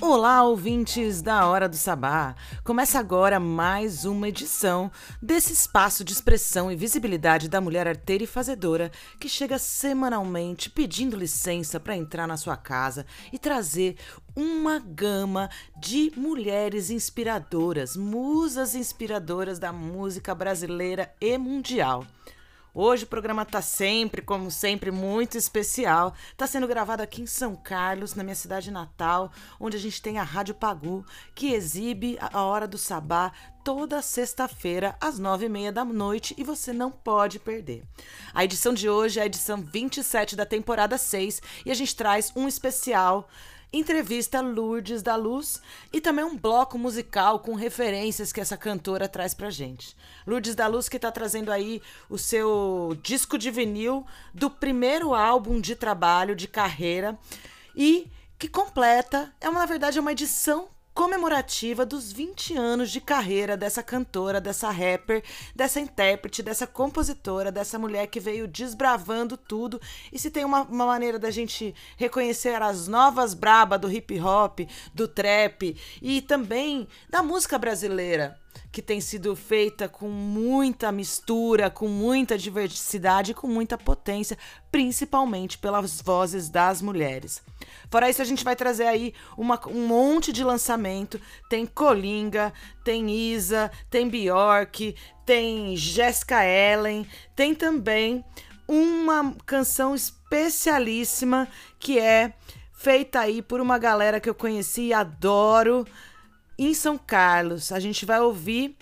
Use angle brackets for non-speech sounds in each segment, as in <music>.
Olá, ouvintes da Hora do Sabá! Começa agora mais uma edição desse espaço de expressão e visibilidade da mulher arteira e fazedora que chega semanalmente pedindo licença para entrar na sua casa e trazer uma gama de mulheres inspiradoras, musas inspiradoras da música brasileira e mundial. Hoje o programa tá sempre, como sempre, muito especial. Tá sendo gravado aqui em São Carlos, na minha cidade natal, onde a gente tem a Rádio Pagu, que exibe a Hora do Sabá toda sexta-feira, às nove e meia da noite, e você não pode perder. A edição de hoje é a edição 27 da temporada 6 e a gente traz um especial entrevista Lourdes da Luz e também um bloco musical com referências que essa cantora traz pra gente. Lourdes da Luz que tá trazendo aí o seu disco de vinil do primeiro álbum de trabalho de carreira e que completa, é uma, na verdade é uma edição comemorativa dos 20 anos de carreira dessa cantora, dessa rapper, dessa intérprete, dessa compositora, dessa mulher que veio desbravando tudo. E se tem uma, uma maneira da gente reconhecer as novas braba do hip hop, do trap e também da música brasileira que tem sido feita com muita mistura, com muita diversidade, com muita potência, principalmente pelas vozes das mulheres. Fora isso, a gente vai trazer aí uma, um monte de lançamento. Tem Colinga, tem Isa, tem Bjork, tem Jessica Ellen, tem também uma canção especialíssima que é feita aí por uma galera que eu conheci e adoro em São Carlos. A gente vai ouvir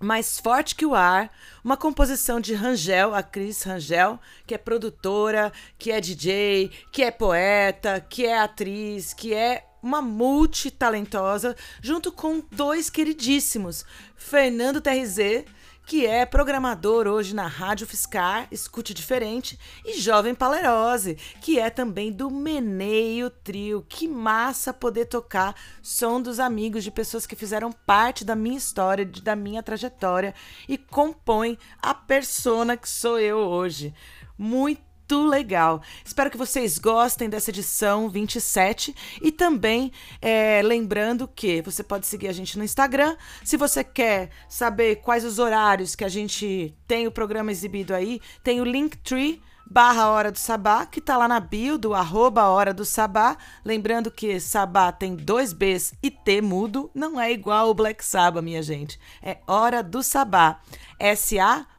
Mais Forte que o Ar, uma composição de Rangel, a Cris Rangel, que é produtora, que é DJ, que é poeta, que é atriz, que é uma multitalentosa, junto com dois queridíssimos, Fernando TRZ que é programador hoje na Rádio Fiscar, Escute Diferente, e Jovem Palerose, que é também do Meneio Trio. Que massa poder tocar som dos amigos de pessoas que fizeram parte da minha história, da minha trajetória e compõem a persona que sou eu hoje. Muito muito legal. Espero que vocês gostem dessa edição 27 e também é, lembrando que você pode seguir a gente no Instagram. Se você quer saber quais os horários que a gente tem o programa exibido aí, tem o Linktree barra Hora do Sabá, que tá lá na bio do arroba Hora do Sabá. Lembrando que Sabá tem dois Bs e T mudo, não é igual o Black Sabbath, minha gente. É Hora do Sabá. S-A-B-B-A-T.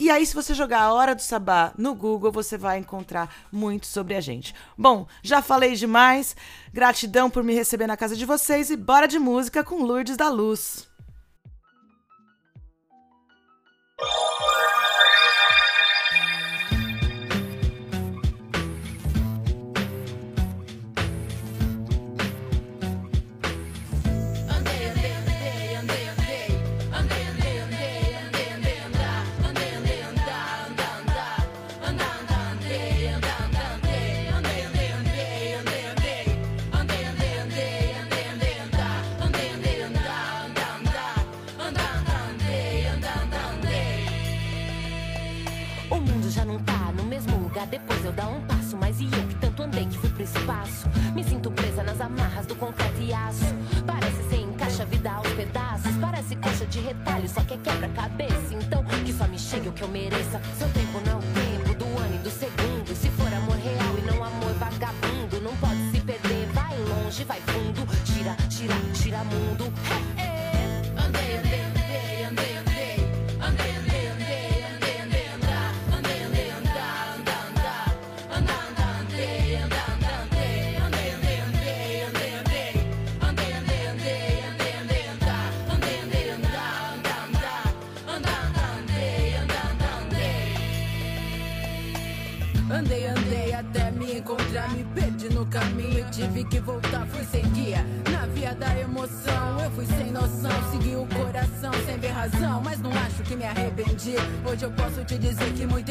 E aí, se você jogar a Hora do Sabá no Google, você vai encontrar muito sobre a gente. Bom, já falei demais. Gratidão por me receber na casa de vocês e bora de música com Lourdes da Luz. Tive que voltar, fui sem guia. Na via da emoção, eu fui sem noção. Segui o coração sem ver razão, mas não acho que me arrependi. Hoje eu posso te dizer que muito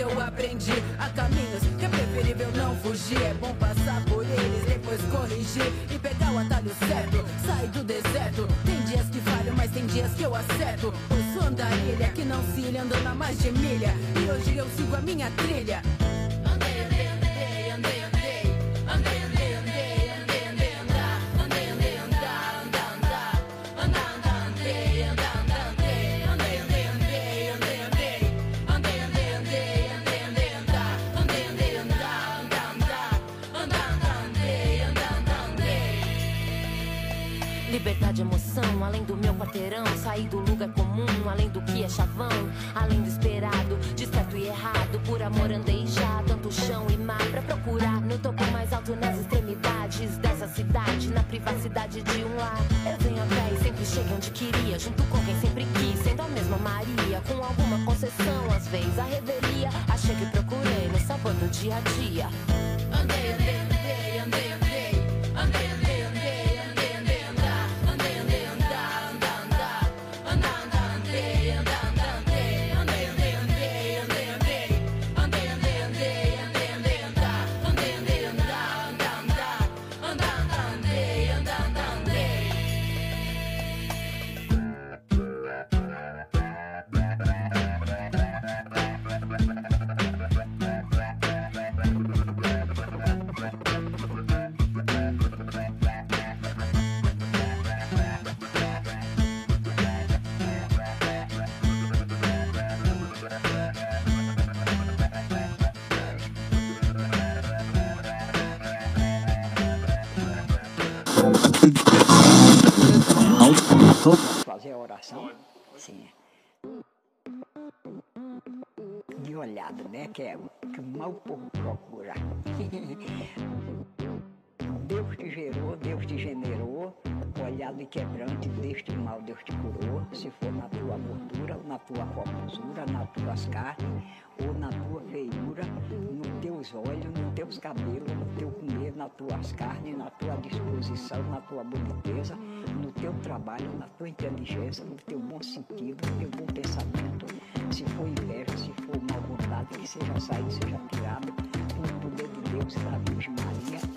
inteligência, no teu bom sentido, no teu bom pensamento. Se for inveja, se for mal vontade, que seja saído, seja tirado, O poder de Deus, da de Maria.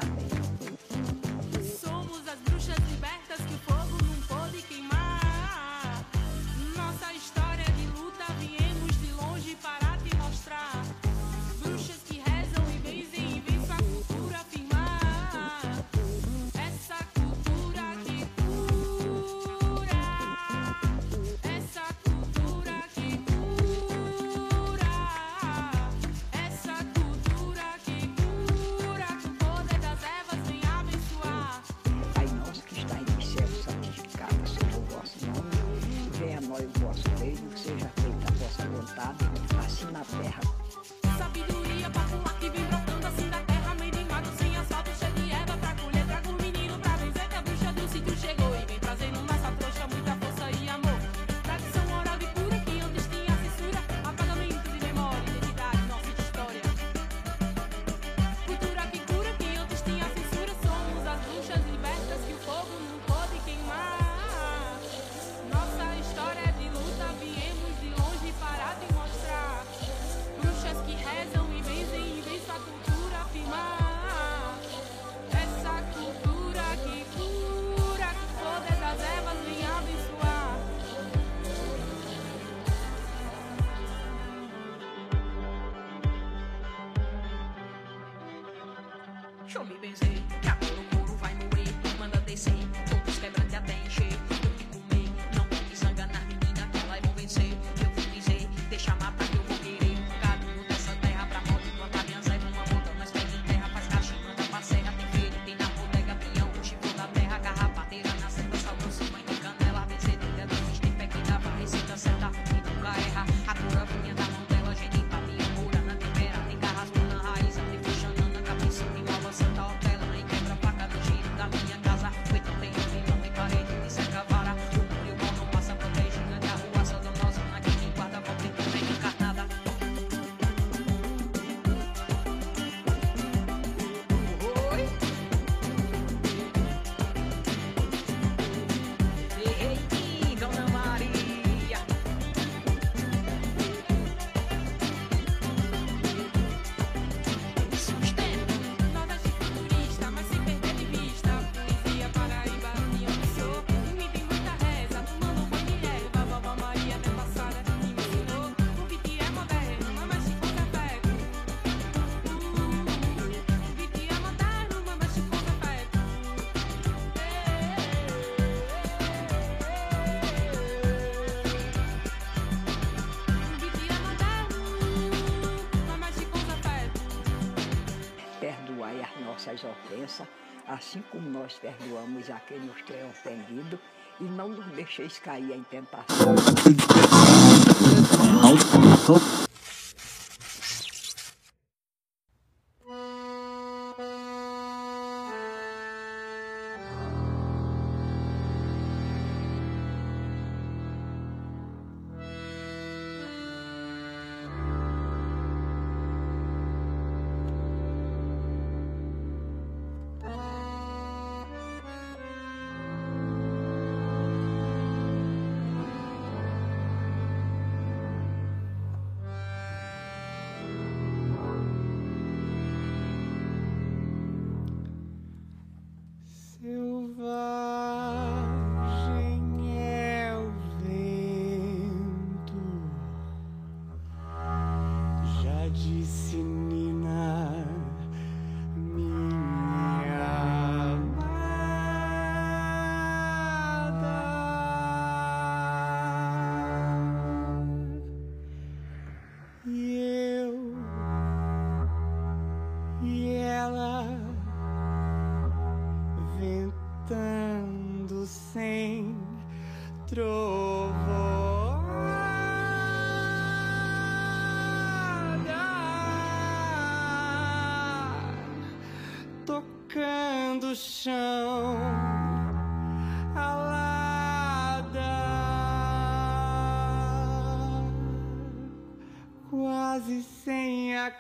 assim como nós perdoamos a quem nos tem ofendido, e não nos deixeis cair em tentação.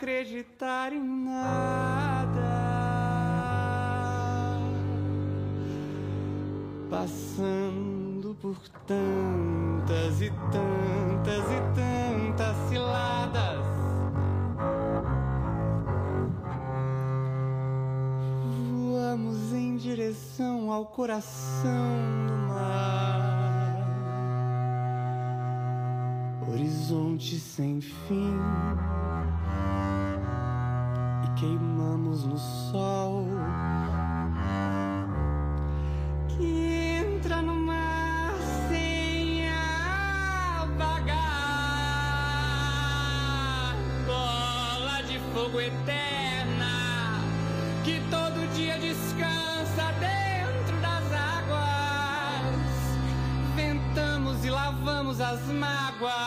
Acreditar em nada. Passando por tantas e tantas e tantas ciladas. Voamos em direção ao coração do mar. Horizonte sem fim. No sol que entra no mar sem apagar. Bola de fogo eterna que todo dia descansa dentro das águas. Ventamos e lavamos as mágoas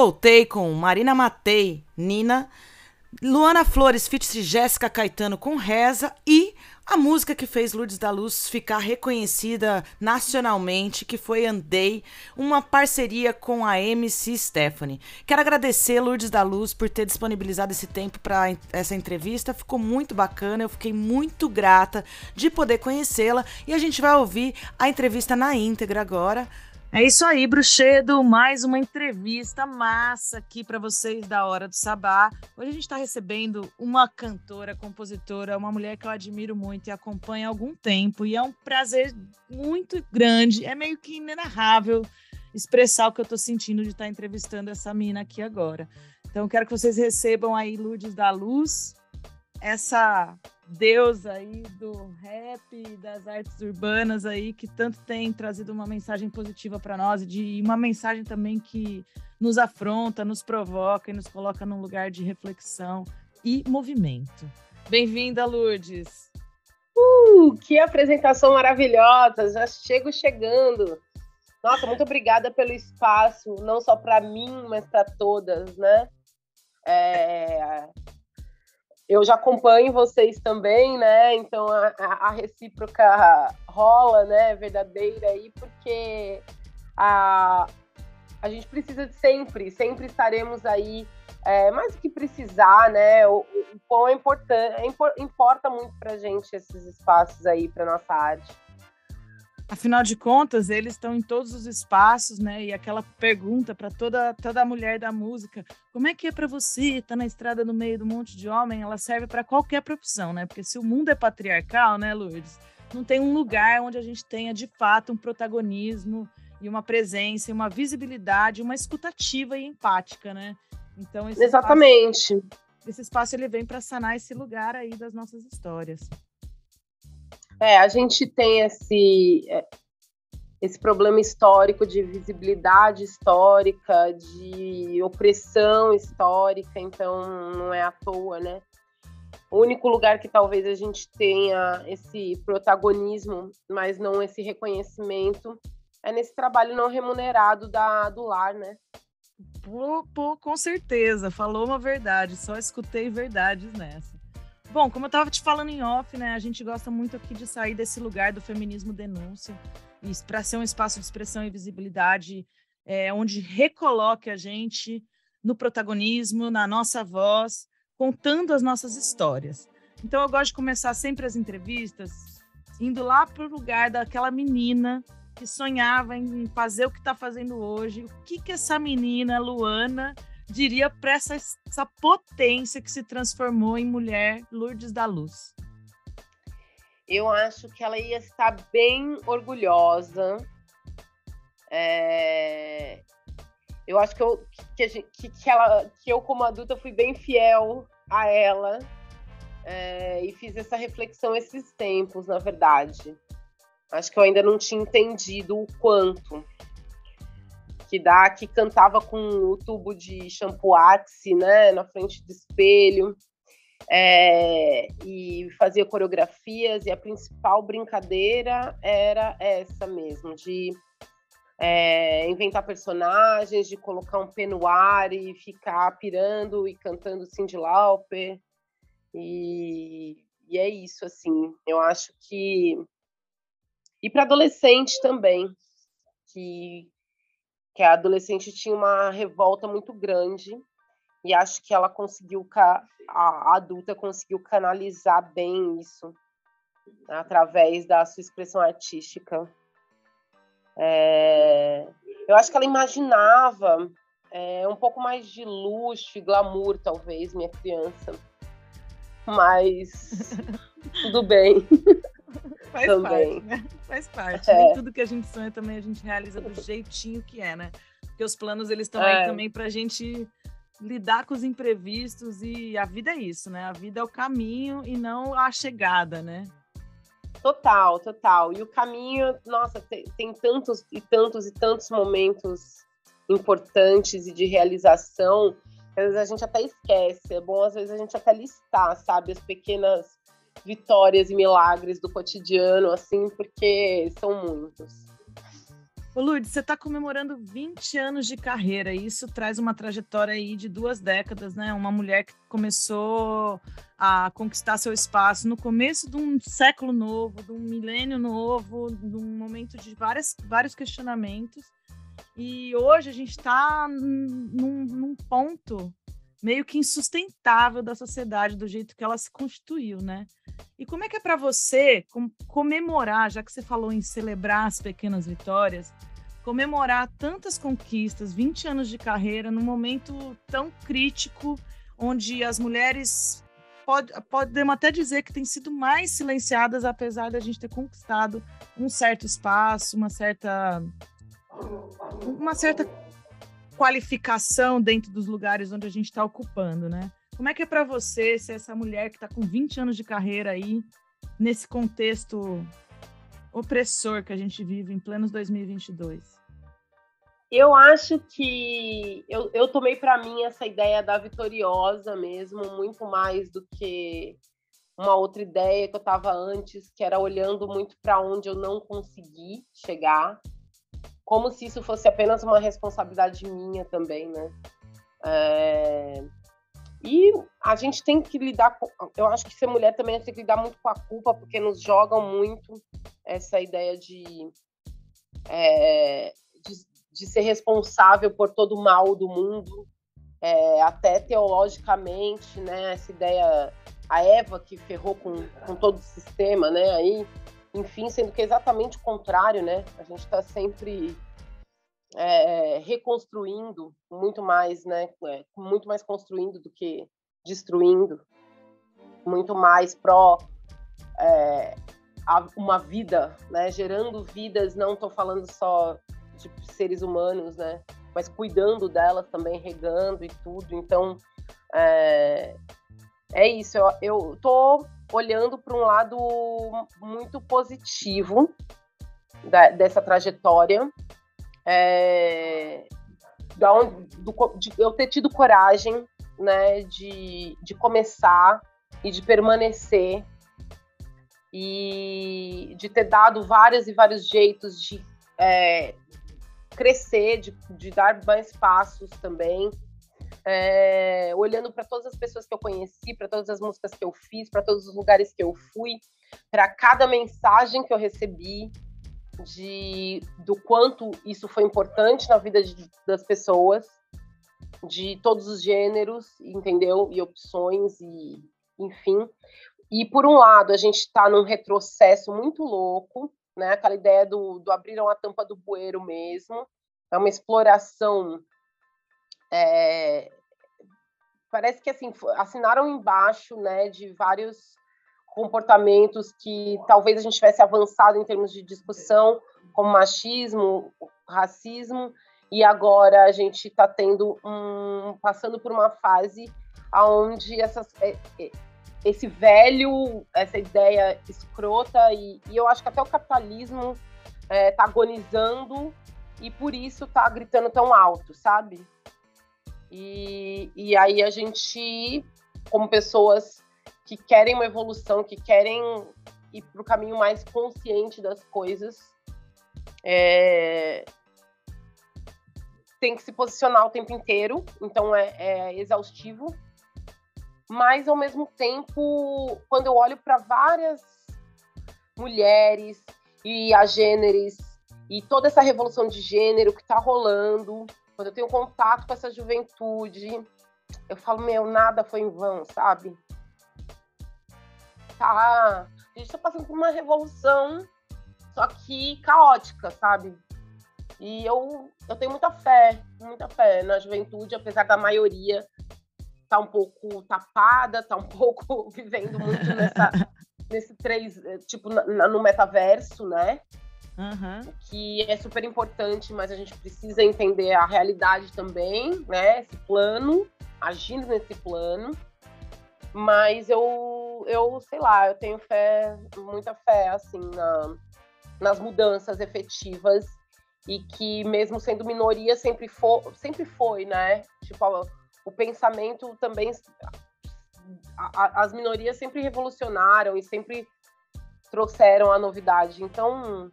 voltei com Marina Matei, Nina, Luana Flores, feat. Jéssica Caetano com Reza e a música que fez Lourdes da Luz ficar reconhecida nacionalmente, que foi Andei, uma parceria com a MC Stephanie. Quero agradecer Lourdes da Luz por ter disponibilizado esse tempo para essa entrevista, ficou muito bacana, eu fiquei muito grata de poder conhecê-la e a gente vai ouvir a entrevista na íntegra agora. É isso aí, Bruxedo, mais uma entrevista massa aqui para vocês da Hora do Sabá. Hoje a gente está recebendo uma cantora, compositora, uma mulher que eu admiro muito e acompanho há algum tempo, e é um prazer muito grande, é meio que inenarrável expressar o que eu estou sentindo de estar tá entrevistando essa mina aqui agora. Então, quero que vocês recebam aí Lourdes da Luz, essa deusa aí do rap, das artes urbanas aí, que tanto tem trazido uma mensagem positiva para nós, de uma mensagem também que nos afronta, nos provoca e nos coloca num lugar de reflexão e movimento. Bem-vinda, Lourdes. Uh, que apresentação maravilhosa! Já chego chegando. Nossa, muito obrigada pelo espaço, não só para mim, mas para todas, né? É, eu já acompanho vocês também, né? Então a, a, recíproca rola, né? Verdadeira aí, porque a, a gente precisa de sempre, sempre estaremos aí, é, mais do que precisar, né? O, o quão é importante, é, importa muito pra gente esses espaços aí para nossa arte. Afinal de contas, eles estão em todos os espaços, né? E aquela pergunta para toda toda mulher da música, como é que é para você estar tá na estrada no meio um monte de homem? Ela serve para qualquer profissão, né? Porque se o mundo é patriarcal, né, Lourdes, não tem um lugar onde a gente tenha de fato um protagonismo e uma presença, e uma visibilidade, uma escutativa e empática, né? Então esse exatamente. Espaço, esse espaço ele vem para sanar esse lugar aí das nossas histórias. É, a gente tem esse, é, esse problema histórico de visibilidade histórica, de opressão histórica, então não é à toa, né? O único lugar que talvez a gente tenha esse protagonismo, mas não esse reconhecimento, é nesse trabalho não remunerado da, do lar, né? Pô, pô, com certeza, falou uma verdade, só escutei verdades nessa. Bom, como eu estava te falando em off, né, a gente gosta muito aqui de sair desse lugar do feminismo denúncia para ser um espaço de expressão e visibilidade é, onde recoloque a gente no protagonismo, na nossa voz, contando as nossas histórias. Então eu gosto de começar sempre as entrevistas indo lá para o lugar daquela menina que sonhava em fazer o que está fazendo hoje. O que que essa menina, Luana, diria para essa, essa potência que se transformou em mulher Lourdes da Luz? Eu acho que ela ia estar bem orgulhosa. É... Eu acho que eu, que, que, que, ela, que eu, como adulta, fui bem fiel a ela é, e fiz essa reflexão esses tempos, na verdade. Acho que eu ainda não tinha entendido o quanto que dá, que cantava com o tubo de shampoo Axe, né, na frente do espelho, é, e fazia coreografias, e a principal brincadeira era essa mesmo, de é, inventar personagens, de colocar um penuar e ficar pirando e cantando Cyndi Lauper, e, e é isso, assim, eu acho que... E para adolescente também, que que a adolescente tinha uma revolta muito grande e acho que ela conseguiu a adulta conseguiu canalizar bem isso através da sua expressão artística. É, eu acho que ela imaginava é, um pouco mais de luxo e glamour, talvez, minha criança. Mas <laughs> tudo bem. Faz também. parte, né? Faz parte. É. Nem tudo que a gente sonha também a gente realiza do jeitinho que é, né? Porque os planos, eles estão é. aí também pra gente lidar com os imprevistos e a vida é isso, né? A vida é o caminho e não a chegada, né? Total, total. E o caminho, nossa, tem, tem tantos e tantos e tantos momentos importantes e de realização às vezes a gente até esquece. É bom às vezes a gente até listar, sabe, as pequenas vitórias e milagres do cotidiano, assim, porque são muitos. Ô Lourdes, você está comemorando 20 anos de carreira e isso traz uma trajetória aí de duas décadas, né? Uma mulher que começou a conquistar seu espaço no começo de um século novo, de um milênio novo, de um momento de várias, vários questionamentos. E hoje a gente está num, num ponto meio que insustentável da sociedade do jeito que ela se constituiu, né? E como é que é para você comemorar, já que você falou em celebrar as pequenas vitórias, comemorar tantas conquistas, 20 anos de carreira, num momento tão crítico, onde as mulheres pode, podemos até dizer que têm sido mais silenciadas, apesar da gente ter conquistado um certo espaço, uma certa uma certa qualificação dentro dos lugares onde a gente está ocupando, né? Como é que é para você ser essa mulher que está com 20 anos de carreira aí, nesse contexto opressor que a gente vive em plenos 2022? Eu acho que eu, eu tomei para mim essa ideia da vitoriosa mesmo, muito mais do que uma outra ideia que eu estava antes, que era olhando muito para onde eu não consegui chegar, como se isso fosse apenas uma responsabilidade minha também, né? É... E a gente tem que lidar com. Eu acho que ser mulher também tem que lidar muito com a culpa, porque nos jogam muito essa ideia de, é, de, de, ser responsável por todo o mal do mundo, é, até teologicamente, né? Essa ideia. A Eva que ferrou com, com todo o sistema, né? Aí, enfim, sendo que é exatamente o contrário, né? A gente está sempre é, reconstruindo muito mais, né? É, muito mais construindo do que destruindo, muito mais pró é, uma vida, né? Gerando vidas, não estou falando só de seres humanos, né? Mas cuidando delas também, regando e tudo. Então, é, é isso. Eu, eu tô olhando para um lado muito positivo da, dessa trajetória é, da onde, do, de eu ter tido coragem né, de, de começar e de permanecer e de ter dado vários e vários jeitos de é, crescer, de, de dar mais passos também. É, olhando para todas as pessoas que eu conheci, para todas as músicas que eu fiz, para todos os lugares que eu fui, para cada mensagem que eu recebi, de do quanto isso foi importante na vida de, das pessoas, de todos os gêneros, entendeu? E opções e enfim. E por um lado, a gente está num retrocesso muito louco, né? Aquela ideia do, do abriram a tampa do bueiro mesmo. É uma exploração. É... Parece que assim assinaram embaixo, né, de vários comportamentos que talvez a gente tivesse avançado em termos de discussão, como machismo, racismo, e agora a gente está tendo um passando por uma fase onde essas, esse velho, essa ideia escrota e, e, eu acho que até o capitalismo está é, tá agonizando e por isso está gritando tão alto, sabe? E, e aí a gente, como pessoas que querem uma evolução, que querem ir para o caminho mais consciente das coisas, é... tem que se posicionar o tempo inteiro, então é, é exaustivo. Mas, ao mesmo tempo, quando eu olho para várias mulheres e a gêneros e toda essa revolução de gênero que está rolando, quando eu tenho contato com essa juventude, eu falo, meu, nada foi em vão, sabe? tá. A gente tá passando por uma revolução, só que caótica, sabe? E eu, eu tenho muita fé, muita fé na juventude, apesar da maioria tá um pouco tapada, tá um <laughs> pouco vivendo muito nessa, <laughs> nesse três, eh, tipo, na, no metaverso, né? Uhum. Que é super importante, mas a gente precisa entender a realidade também, né? Esse plano, agindo nesse plano. Mas eu, eu sei lá, eu tenho fé, muita fé, assim, na, nas mudanças efetivas e que mesmo sendo minoria sempre, for, sempre foi, né? Tipo, o pensamento também a, as minorias sempre revolucionaram e sempre trouxeram a novidade. Então,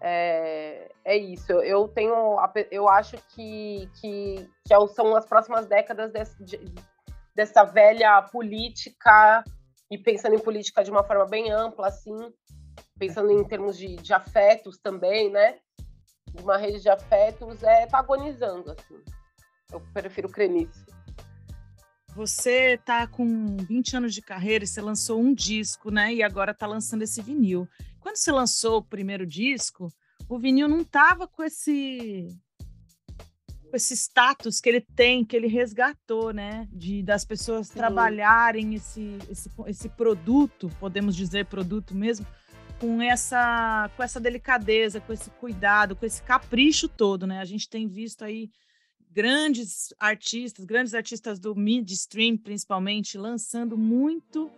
É, é isso. Eu, tenho, eu acho que, que, que é são as próximas décadas desse, de, dessa velha política e pensando em política de uma forma bem ampla, assim, pensando em termos de, de afetos também, né? Uma rede de afetos, é tá agonizando, assim. Eu prefiro crer nisso. Você tá com 20 anos de carreira e você lançou um disco, né? E agora tá lançando esse vinil. Quando você lançou o primeiro disco, o vinil não tava com esse com esse status que ele tem, que ele resgatou, né? De das pessoas Sim. trabalharem esse, esse, esse produto, podemos dizer produto mesmo, com essa com essa delicadeza, com esse cuidado, com esse capricho todo, né? A gente tem visto aí grandes artistas, grandes artistas do midstream, principalmente, lançando muito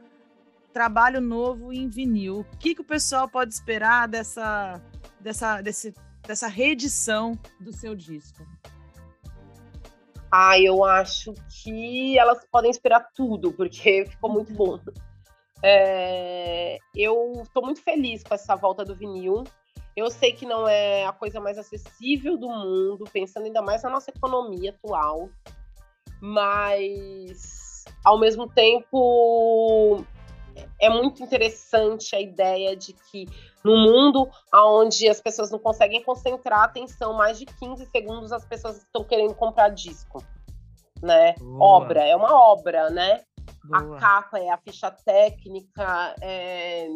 trabalho novo em vinil. O que, que o pessoal pode esperar dessa, dessa, desse, dessa reedição do seu disco? Ah, eu acho que elas podem esperar tudo, porque <laughs> ficou muito bom. É, eu estou muito feliz com essa volta do vinil. Eu sei que não é a coisa mais acessível do mundo, pensando ainda mais na nossa economia atual, mas ao mesmo tempo é muito interessante a ideia de que no mundo onde as pessoas não conseguem concentrar a atenção mais de 15 segundos, as pessoas estão querendo comprar disco, né? Boa. Obra, é uma obra, né? Boa. A capa é a ficha técnica, é...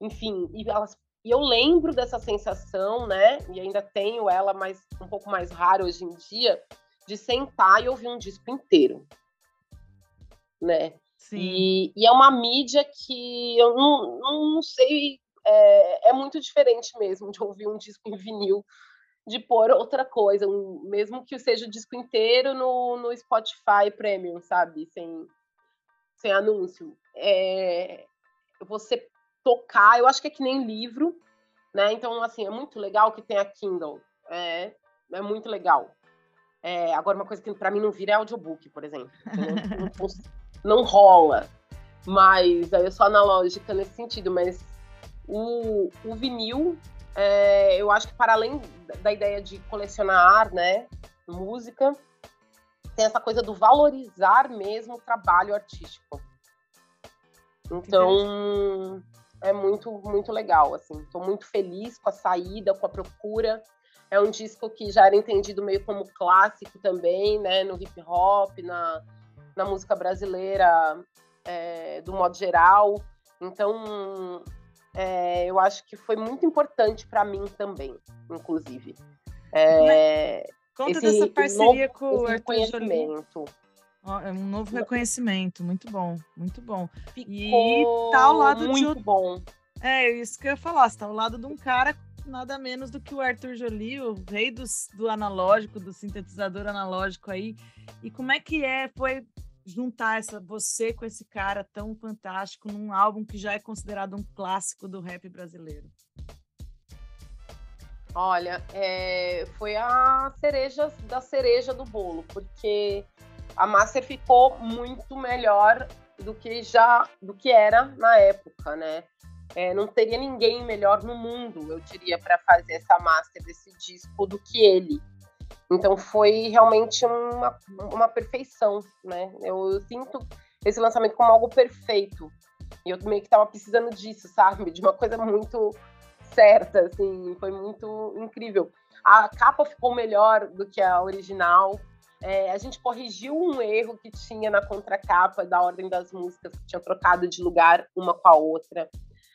enfim, e elas e eu lembro dessa sensação, né? E ainda tenho ela, mas um pouco mais rara hoje em dia, de sentar e ouvir um disco inteiro, né? Sim. E, e é uma mídia que eu não, não, sei, é, é, muito diferente mesmo de ouvir um disco em vinil, de pôr outra coisa, um, mesmo que seja o disco inteiro no, no Spotify Premium, sabe? Sem, sem anúncio. É, você tocar, eu acho que é que nem livro, né? Então, assim, é muito legal que tem a Kindle. É, é muito legal. É, agora, uma coisa que para mim não vira é audiobook, por exemplo. Não, não, <laughs> não, rola. Mas aí eu sou analógica nesse sentido, mas o, o vinil, é, eu acho que para além da ideia de colecionar, né, música, tem essa coisa do valorizar mesmo o trabalho artístico. Então, é muito, muito legal, assim. Estou muito feliz com a saída, com a procura. É um disco que já era entendido meio como clássico também, né? No hip hop, na, na música brasileira, é, do modo geral. Então, é, eu acho que foi muito importante para mim também, inclusive. É, Conta esse, dessa parceria novo, com o Arthur Reconhecimento. É um novo reconhecimento, muito bom, muito bom. Ficou e tá ao lado muito de bom. É, isso que eu ia falar, você tá ao lado de um cara nada menos do que o Arthur Jolie, o rei do, do analógico, do sintetizador analógico aí. E como é que é, foi juntar essa você com esse cara tão fantástico num álbum que já é considerado um clássico do rap brasileiro? Olha, é, foi a cereja da cereja do bolo, porque a Master ficou muito melhor do que já do que era na época, né? É, não teria ninguém melhor no mundo, eu diria, para fazer essa master desse disco do que ele. Então foi realmente uma, uma perfeição, né? Eu, sinto esse lançamento como algo perfeito. E eu meio que estava precisando disso, sabe? De uma coisa muito certa, assim, foi muito incrível. A capa ficou melhor do que a original, é, a gente corrigiu um erro que tinha na contracapa da ordem das músicas, que tinha trocado de lugar uma com a outra.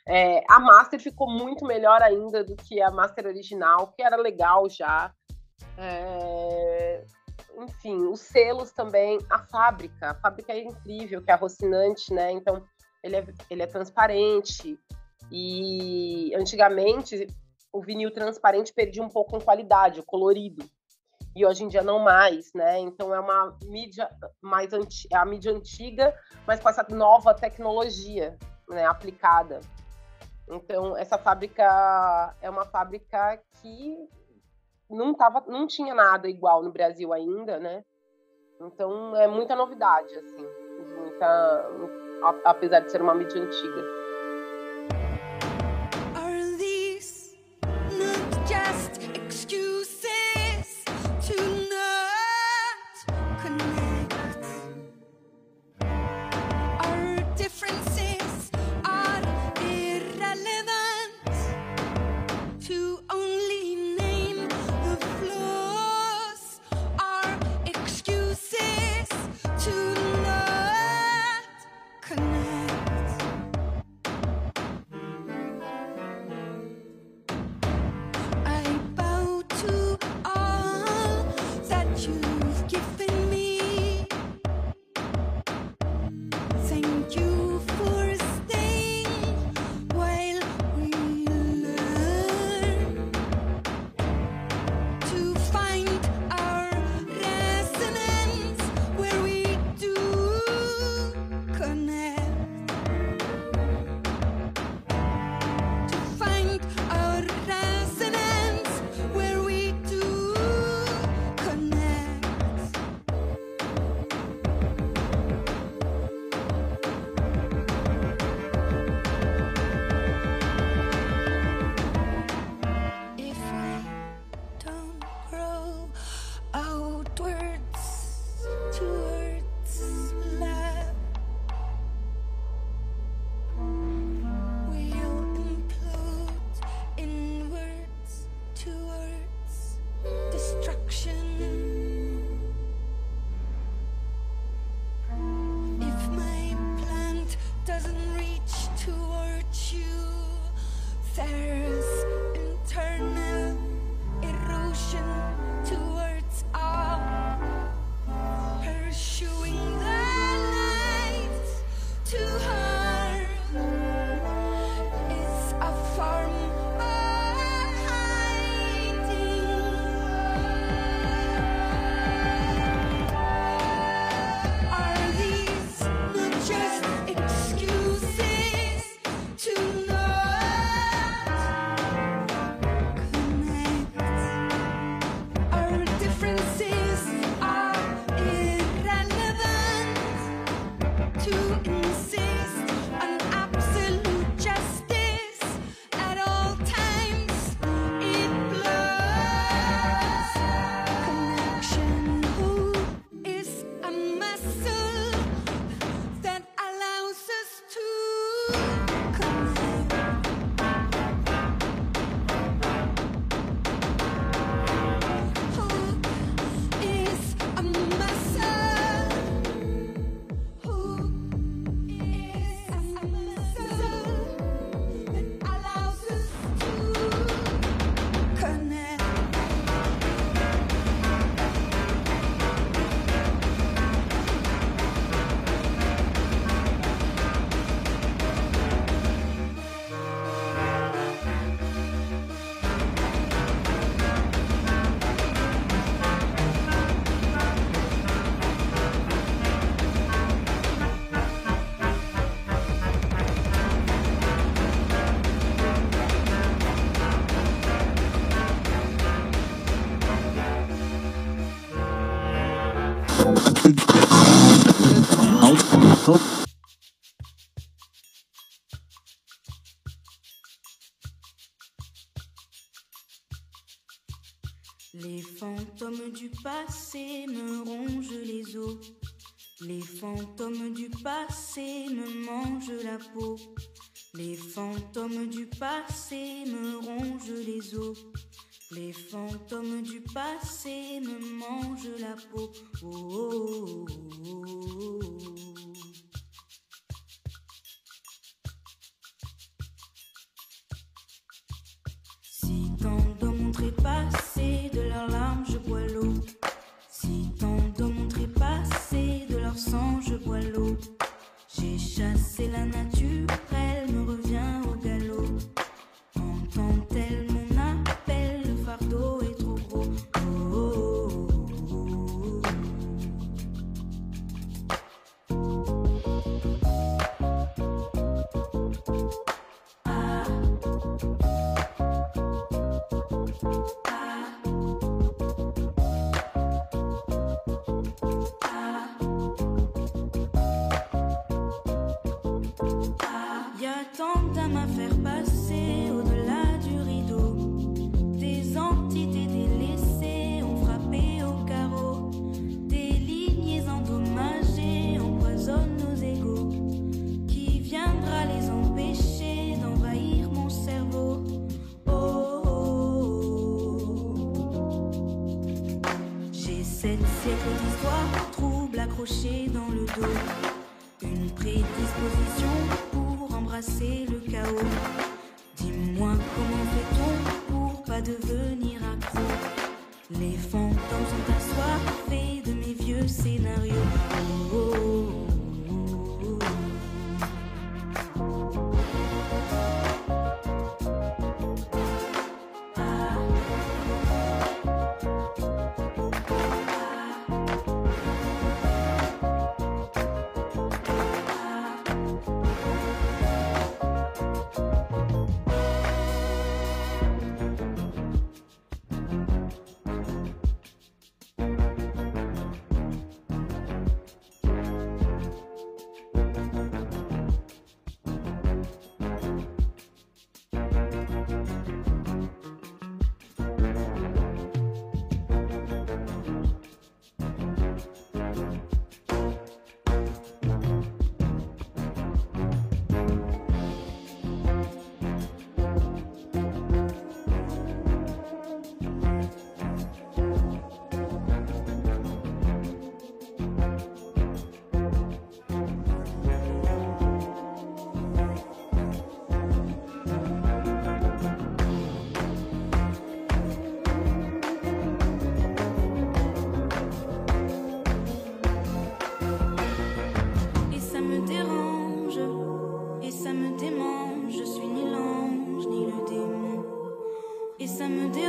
É, a master ficou muito melhor ainda do que a master original, que era legal já. É, enfim, os selos também, a fábrica, a fábrica é incrível, que é a Rocinante, né? Então ele é, ele é transparente. E antigamente o vinil transparente perdia um pouco em qualidade, o colorido e hoje em dia não mais, né? Então é uma mídia mais anti é a mídia antiga, mas com essa nova tecnologia, né, aplicada. Então essa fábrica é uma fábrica que não tava, não tinha nada igual no Brasil ainda, né? Então é muita novidade, assim, muita, apesar de ser uma mídia antiga. passé me rongent les os. Les fantômes du passé me mangent la peau. Les fantômes du passé me rongent les os. Les fantômes du passé me mangent la peau. Oh, oh, oh, me dérange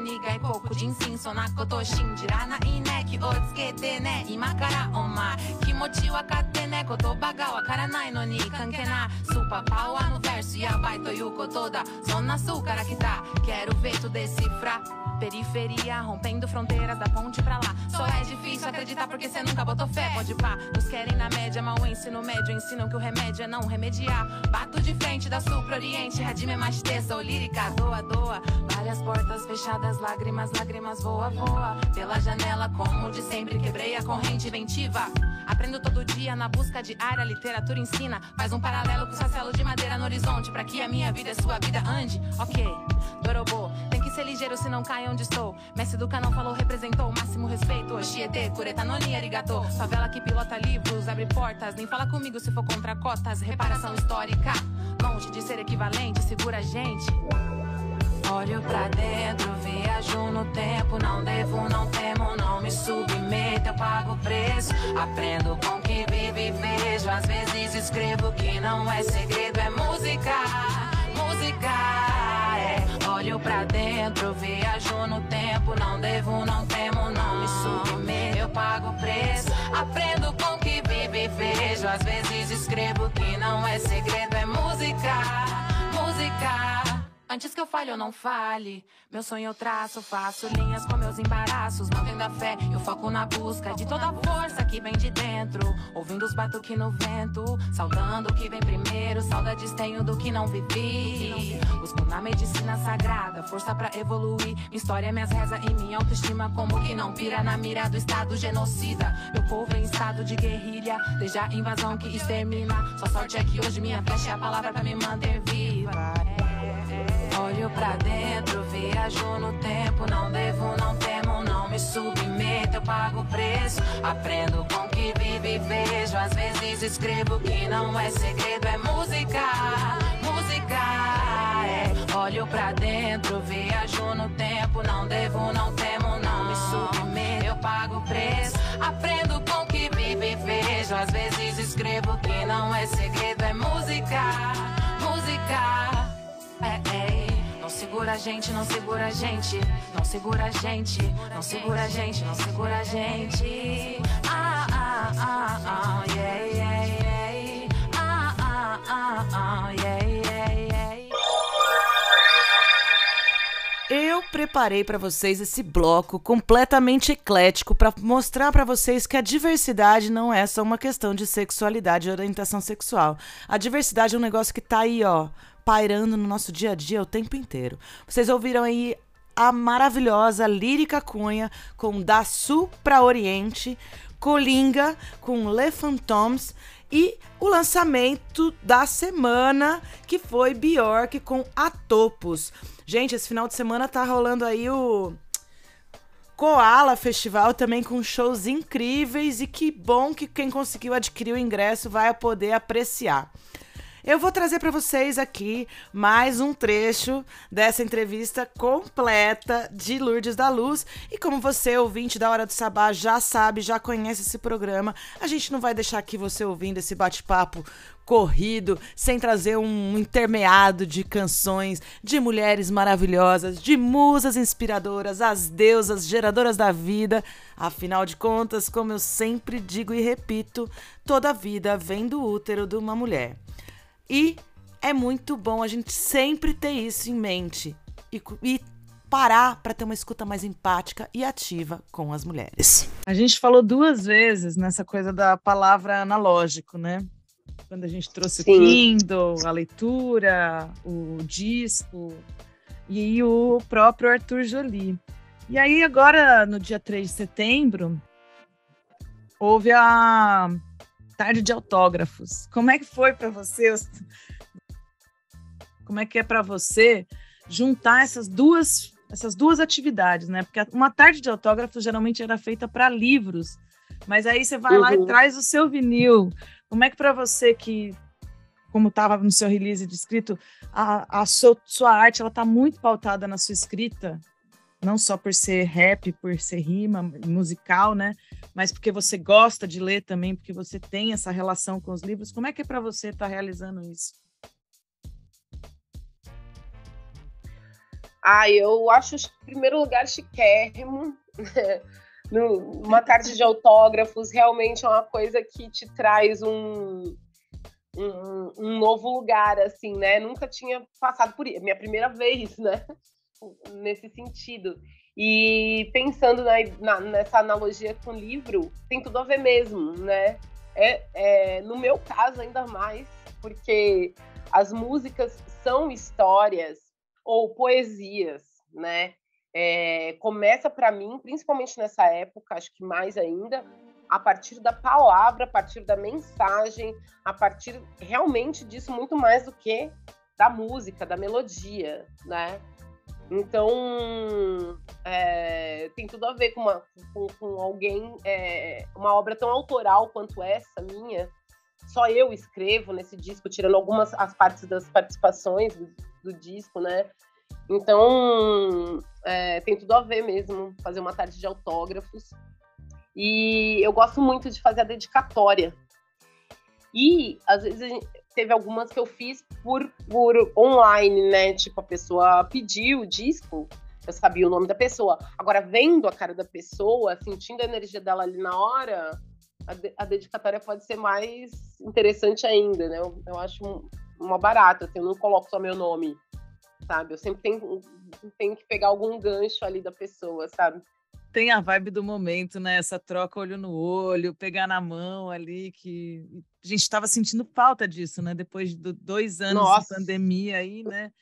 と一緒に外国人生そんなこと信じらないね。気をつけてね。今からお前気持ち分かってね。言葉がわからないのに関係ない。スーパーパワーのバイスやばいということだ。そんな層から来た。Quero ver tu decifrar Periferia, rompendo fronteiras da ponte pra lá. Só é difícil acreditar porque cê nunca botou fé. Pode pá, nos querem na média, mas o ensino médio ensinam que o remédio é não remediar. Bato de frente da sul pro oriente, radime mais terça ou lírica, doa, doa. Várias portas fechadas, lágrimas, lágrimas, voa, voa. Pela janela, como de sempre, quebrei a corrente inventiva. Aprendo todo dia na busca de área, literatura ensina. Faz um paralelo com o sacelo de madeira no horizonte, pra que a minha vida e sua vida ande. Ok, Dorobô, que ser ligeiro se não cai onde estou. Mestre do canão falou, representou o máximo respeito. Oxiete, cureta, noni, arigato. Favela que pilota livros, abre portas. Nem fala comigo se for contra cotas. Reparação histórica, longe de ser equivalente, segura a gente. Olho pra dentro, viajo no tempo. Não devo, não temo, não me submeto. Eu pago preço. Aprendo com que vivo e vejo. Às vezes escrevo que não é segredo, é música. Música, é. Olho pra dentro, viajo no tempo. Não devo, não temo, não me submeto. Eu pago preço. Aprendo com que vivo e vejo. Às vezes escrevo que não é segredo, é música. Música. Antes que eu falhe ou não fale, meu sonho eu traço, faço linhas com meus embaraços, mantendo a fé, eu foco na busca de toda a força que vem de dentro, ouvindo os batuques no vento, saudando o que vem primeiro, saudades tenho do que não vivi. Busco na medicina sagrada, força pra evoluir, minha história, minhas rezas e minha autoestima, como que não pira na mira do estado genocida. Meu povo em estado de guerrilha, desde a invasão que extermina. Sua sorte é que hoje minha flecha é a palavra pra me manter viva. Olho pra dentro, viajo no tempo. Não devo, não temo, não me submeto. Eu pago preço. Aprendo com que vivo e vejo. Às vezes escrevo que não é segredo, é música. Música, é. Olho pra dentro, viajo no tempo. Não devo, não temo, não me submeto. Eu pago preço. Aprendo com que vivo e vejo. Às vezes escrevo que não é segredo, é música. Música. Segura a gente, não segura a gente. Não segura a gente, não segura a gente, não segura a gente. Ah, ah, ah, ah, yeah, yeah, yeah. Ah, ah, ah, ah, yeah, yeah, yeah. Eu preparei para vocês esse bloco completamente eclético para mostrar para vocês que a diversidade não é só uma questão de sexualidade e orientação sexual. A diversidade é um negócio que tá aí, ó, pairando no nosso dia a dia o tempo inteiro. Vocês ouviram aí a maravilhosa Lírica Cunha com Da Sul para Oriente, Colinga com Le Phantoms e o lançamento da semana, que foi Bjork com Atopos. Gente, esse final de semana tá rolando aí o Koala Festival também com shows incríveis e que bom que quem conseguiu adquirir o ingresso vai poder apreciar. Eu vou trazer para vocês aqui mais um trecho dessa entrevista completa de Lourdes da Luz. E como você, ouvinte da Hora do Sabá, já sabe, já conhece esse programa, a gente não vai deixar aqui você ouvindo esse bate-papo corrido, sem trazer um intermeado de canções, de mulheres maravilhosas, de musas inspiradoras, as deusas geradoras da vida. Afinal de contas, como eu sempre digo e repito, toda vida vem do útero de uma mulher. E é muito bom a gente sempre ter isso em mente e, e parar para ter uma escuta mais empática e ativa com as mulheres. A gente falou duas vezes nessa coisa da palavra analógico, né? Quando a gente trouxe Sim. o Kindle, a leitura, o disco e o próprio Arthur Jolie. E aí, agora, no dia 3 de setembro, houve a tarde de autógrafos. Como é que foi para você? Como é que é para você juntar essas duas essas duas atividades, né? Porque uma tarde de autógrafos geralmente era feita para livros, mas aí você vai lá e Uhum. traz o seu vinil. Como é que para você que como estava no seu release descrito, a, a sua, sua arte ela está muito pautada na sua escrita, não só por ser rap, por ser rima musical, né? Mas porque você gosta de ler também, porque você tem essa relação com os livros. Como é que é para você estar realizando isso? Ah, eu acho, em primeiro lugar, chiquérrimo. <laughs> Uma tarde de autógrafos realmente é uma coisa que te traz um, um, um novo lugar, assim, né? Nunca tinha passado por isso. Minha primeira vez, né? Nesse sentido. E pensando na- na- nessa analogia com livro, tem tudo a ver mesmo, né? É, é, no meu caso, ainda mais, porque as músicas são histórias ou poesias, né? É, começa para mim, principalmente nessa época, acho que mais ainda, a partir da palavra, a partir da mensagem, a partir realmente disso muito mais do que da música, da melodia, né? Então é, tem tudo a ver com, uma, com, com alguém, é, uma obra tão autoral quanto essa minha. Só eu escrevo nesse disco, tirando algumas as partes das participações do, do disco, né? Então, é, tem tudo a ver mesmo fazer uma tarde de autógrafos. E eu gosto muito de fazer a dedicatória. E, às vezes, teve algumas que eu fiz por, por online, né? Tipo, a pessoa pediu o disco, eu sabia o nome da pessoa. Agora, vendo a cara da pessoa, sentindo a energia dela ali na hora, a, de- a dedicatória pode ser mais interessante ainda, né? Eu, eu acho um- uma barata, assim, eu não coloco só meu nome sabe? Eu sempre tenho, tenho que pegar algum gancho ali da pessoa, sabe? Tem a vibe do momento, né? Essa troca olho no olho, pegar na mão ali, que a gente estava sentindo falta disso, né? Depois de dois anos Nossa. de pandemia aí, né?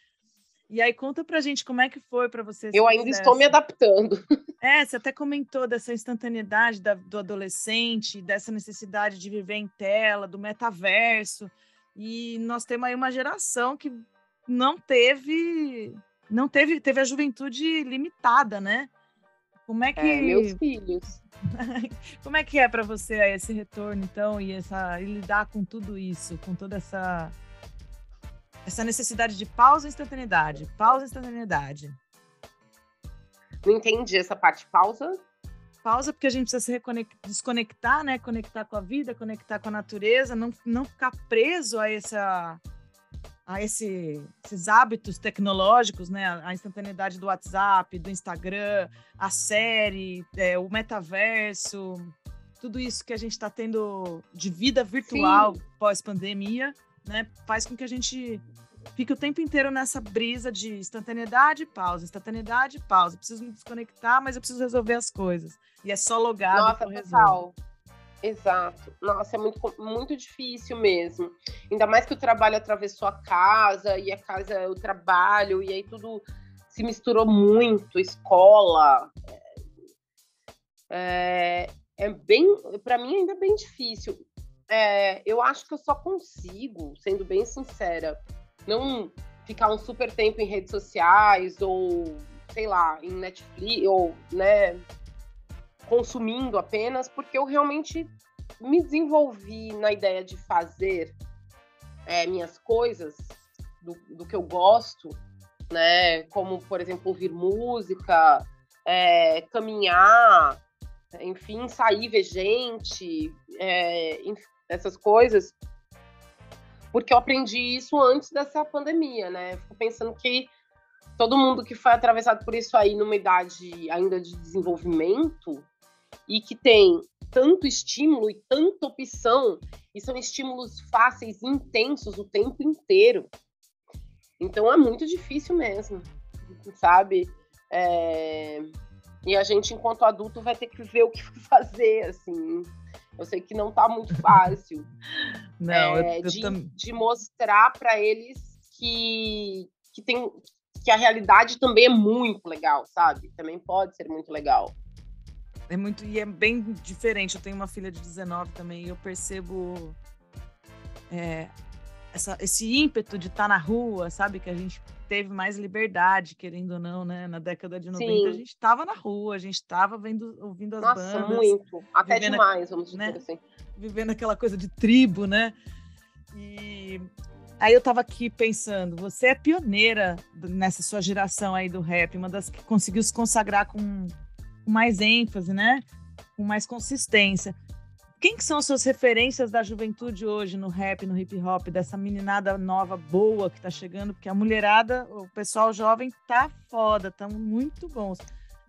E aí conta pra gente como é que foi para você. Eu ainda estou me adaptando. É, você até comentou dessa instantaneidade da- do adolescente, dessa necessidade de viver em tela, do metaverso. E nós temos aí uma geração que não teve, não teve, teve a juventude limitada, né? Como é que É, meus filhos. <laughs> como é que é para você esse retorno então e essa e lidar com tudo isso, com toda essa essa necessidade de pausa e instantaneidade, pausa e instantaneidade. Não entendi essa parte. Pausa? pausa porque a gente precisa se desconectar, né? Conectar com a vida, conectar com a natureza, não, não ficar preso a essa a esse- esses hábitos tecnológicos, né? A instantaneidade do WhatsApp, do Instagram, a série, é, o metaverso, tudo isso que a gente está tendo de vida virtual pós-pandemia, né? Faz com que a gente fique o tempo inteiro nessa brisa de instantaneidade, pausa, instantaneidade, pausa. Preciso me desconectar, mas eu preciso resolver as coisas. E é só logado Nossa, eu total. Exato. Nossa, é muito, muito difícil mesmo. Ainda mais que o trabalho atravessou a casa, e a casa é o trabalho, e aí tudo se misturou muito, escola. É, é bem, para mim ainda é bem difícil. É, eu acho que eu só consigo, sendo bem sincera, não ficar um super tempo em redes sociais ou, sei lá, em Netflix, ou, né, consumindo apenas, porque eu realmente me desenvolvi na ideia de fazer é, minhas coisas, do, do que eu gosto, né? Como, por exemplo, ouvir música, é, caminhar, enfim, sair, ver gente, é, essas coisas. Porque eu aprendi isso antes dessa pandemia, né? Fico pensando que todo mundo que foi atravessado por isso aí numa idade ainda de desenvolvimento e que tem tanto estímulo e tanta opção, e são estímulos fáceis e intensos o tempo inteiro. Então é muito difícil mesmo, sabe? É, E a gente, enquanto adulto, vai ter que ver o que <laughs> fazer, assim. Eu sei que não tá muito <laughs> fácil. Não, é, eu, eu de, tam- de mostrar para eles que, que, tem, que a realidade também é muito legal, sabe? Também pode ser muito legal. É muito e é bem diferente. Eu tenho uma filha de 19 também e eu percebo é, essa- esse ímpeto de estar na rua, sabe? Que a gente teve mais liberdade, querendo ou não, né? Na década de 90 a Sim. gente estava na rua, a gente estava vendo, ouvindo as Nossa, bandas. muito. Até a- demais, vamos dizer né? assim. vivendo aquela coisa de tribo, né? E aí eu tava aqui pensando, você é pioneira nessa sua geração aí do rap, uma das que conseguiu se consagrar com, com mais ênfase, né? Com mais consistência. Quem que são as suas referências da juventude hoje no rap, no hip hop, dessa meninada nova boa que tá chegando? Porque a mulherada, o pessoal jovem tá foda, tão muito bons.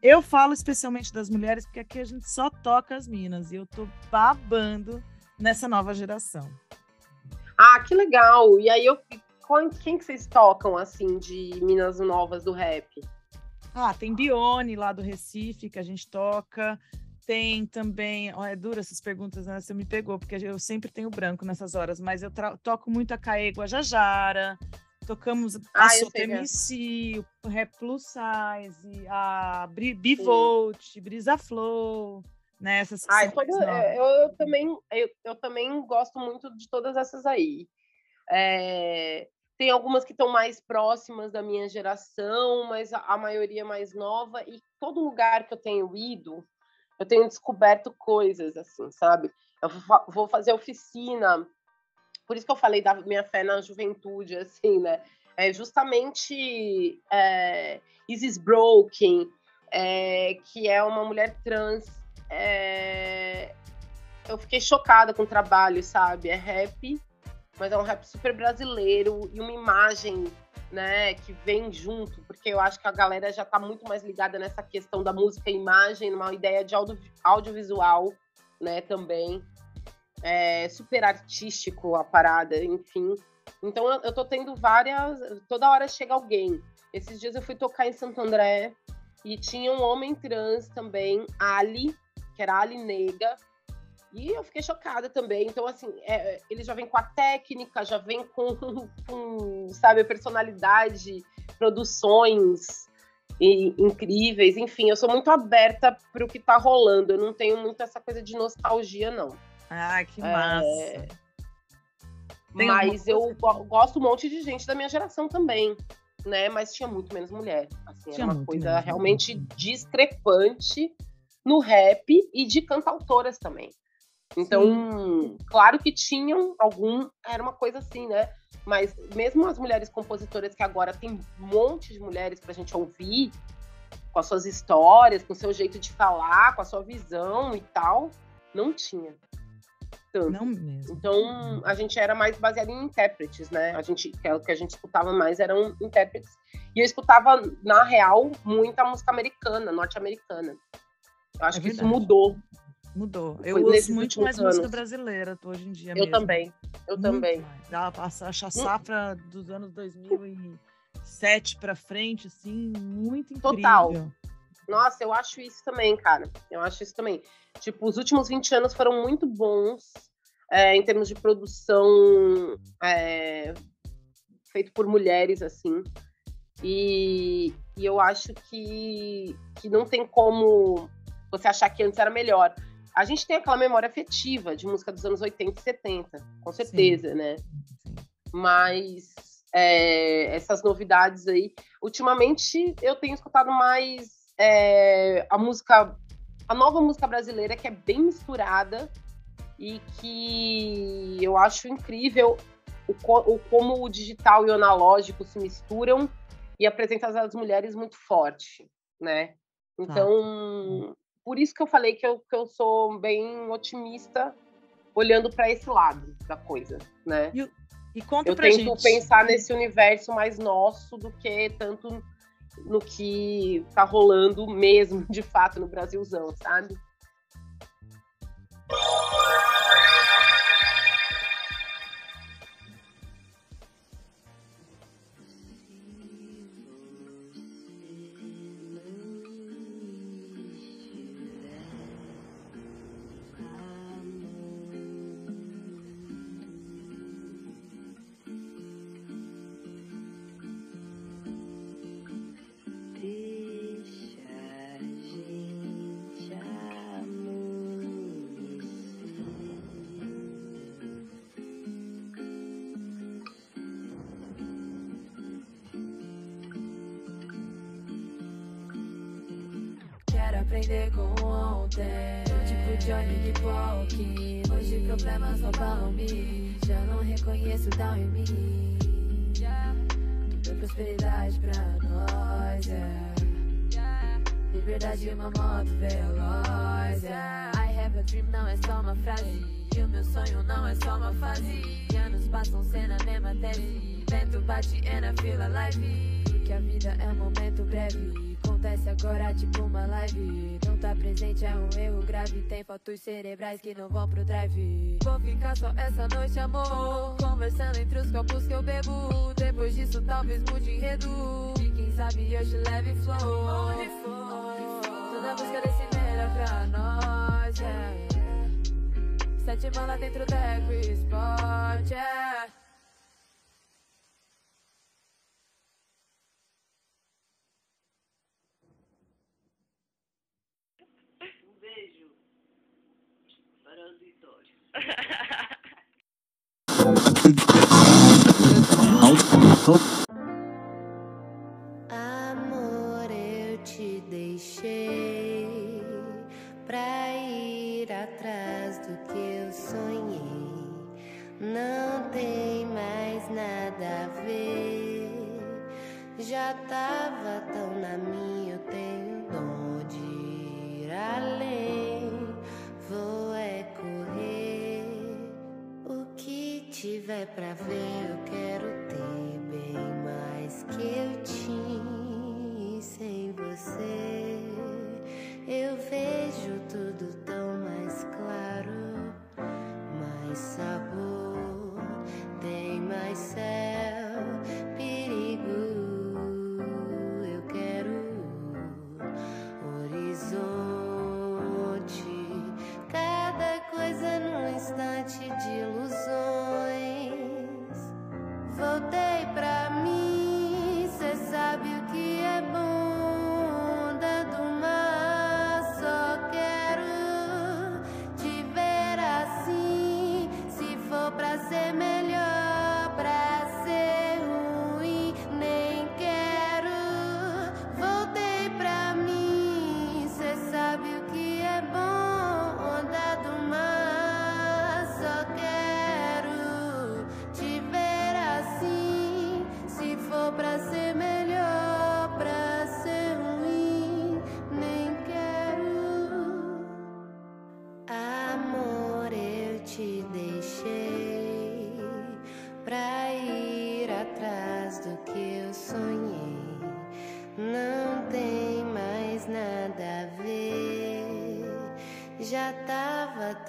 Eu falo especialmente das mulheres, porque aqui a gente só toca as minas. E eu tô babando nessa nova geração. Ah, que legal. E aí, eu, quem que vocês tocam, assim, de Minas Novas do rap? Ah, tem Bione lá do Recife, que a gente toca. Tem também. Ó, é dura essas perguntas, né? Você me pegou, porque eu sempre tenho branco nessas horas, mas eu toco muito a Caê Guajajara. Tocamos a Ah, eu sei, né? MC, o Rap Plus Size, a Bri- Bivolt, Brisa Flow, né? Essas Ah, toda- novas. eu, eu também, eu, eu também gosto muito de todas essas aí. É, tem algumas que estão mais próximas da minha geração, mas a, maioria mais nova. E todo lugar que eu tenho ido, eu tenho descoberto coisas, assim, sabe? Eu vou fazer oficina. Por isso que eu falei da minha fé na juventude, <laughs> assim, né? É justamente é, Isis Broken, é, que é uma mulher trans. é, eu fiquei chocada com o trabalho, sabe? É rap, mas é um rap super brasileiro e uma imagem, né, que vem junto, porque eu acho que a galera já tá muito mais ligada nessa questão da música e imagem, numa ideia de audio, audiovisual, né, também. É super artístico a parada, enfim. Então eu, tô tendo várias. Toda hora chega alguém. Esses dias eu fui tocar em Santo André e tinha um homem trans também, Ali, que era Ali Nega, e eu fiquei chocada também. Então, assim, é, ele já vem com a técnica, já vem com, <laughs> com sabe, personalidade, produções e- incríveis. Enfim, eu sou muito aberta para o que tá rolando. Eu não tenho muito essa coisa de nostalgia, não. Ah, que É, massa. Alguma Mas eu go- gosto um monte de gente da minha geração também, né? Mas tinha muito menos mulher. Assim, Tinha era uma coisa menos, realmente discrepante no rap e de cantautoras também. Então, claro que tinham algum, era uma coisa assim, né? Mas mesmo as mulheres compositoras que agora tem um monte de mulheres pra gente ouvir, com as suas histórias, com o seu jeito de falar, com a sua visão e tal, não tinha. Tanto. Não mesmo. Então, a gente era mais baseado em intérpretes, né? A gente, que é o que a gente escutava mais eram intérpretes. E eu escutava, na real, muita música americana, norte-americana. Eu acho É que isso mudou. Mudou. Eu Foi ouço muito mais música anos. brasileira hoje em dia Eu mesmo. também. Eu Muito também. Dá Acho a safra dos anos 2007 pra frente, assim, muito incrível. Total. Nossa, eu acho isso também, cara. Eu acho isso também. Tipo, os últimos 20 anos foram muito bons é, em termos de produção é, feito por mulheres, assim. E, e eu acho que, que não tem como você achar que antes era melhor. A gente tem aquela memória afetiva de música dos anos 80 e 70, com certeza, né? Mas é, essas novidades aí. Ultimamente eu tenho escutado mais é, a música, a nova música brasileira, que é bem misturada e que eu acho incrível. o, o como o digital e o analógico se misturam e apresenta as mulheres muito forte, né? Então, por isso que eu falei que eu, que eu sou bem otimista olhando para esse lado da coisa, né? E conta eu pra tento gente. pensar nesse universo mais nosso do que tanto no que tá rolando mesmo, <laughs> de fato, no Brasilzão, sabe? Fotos cerebrais que não vão pro drive. Vou ficar só essa noite, amor. Conversando entre os copos que eu bebo. Depois disso, talvez mude enredo. E quem sabe eu te leve flow. Onde for. Tô na busca desse melhor pra nós, yeah. Sete malas dentro da Sport, yeah. Um beijo para o auditório. Amor, eu te deixei pra ir atrás do que eu sonhei. Não tem mais nada a ver. Já tava tão na minha, eu tenho tiver pra ver, eu quero ter bem mais que eu tinha sem você. Eu vejo tudo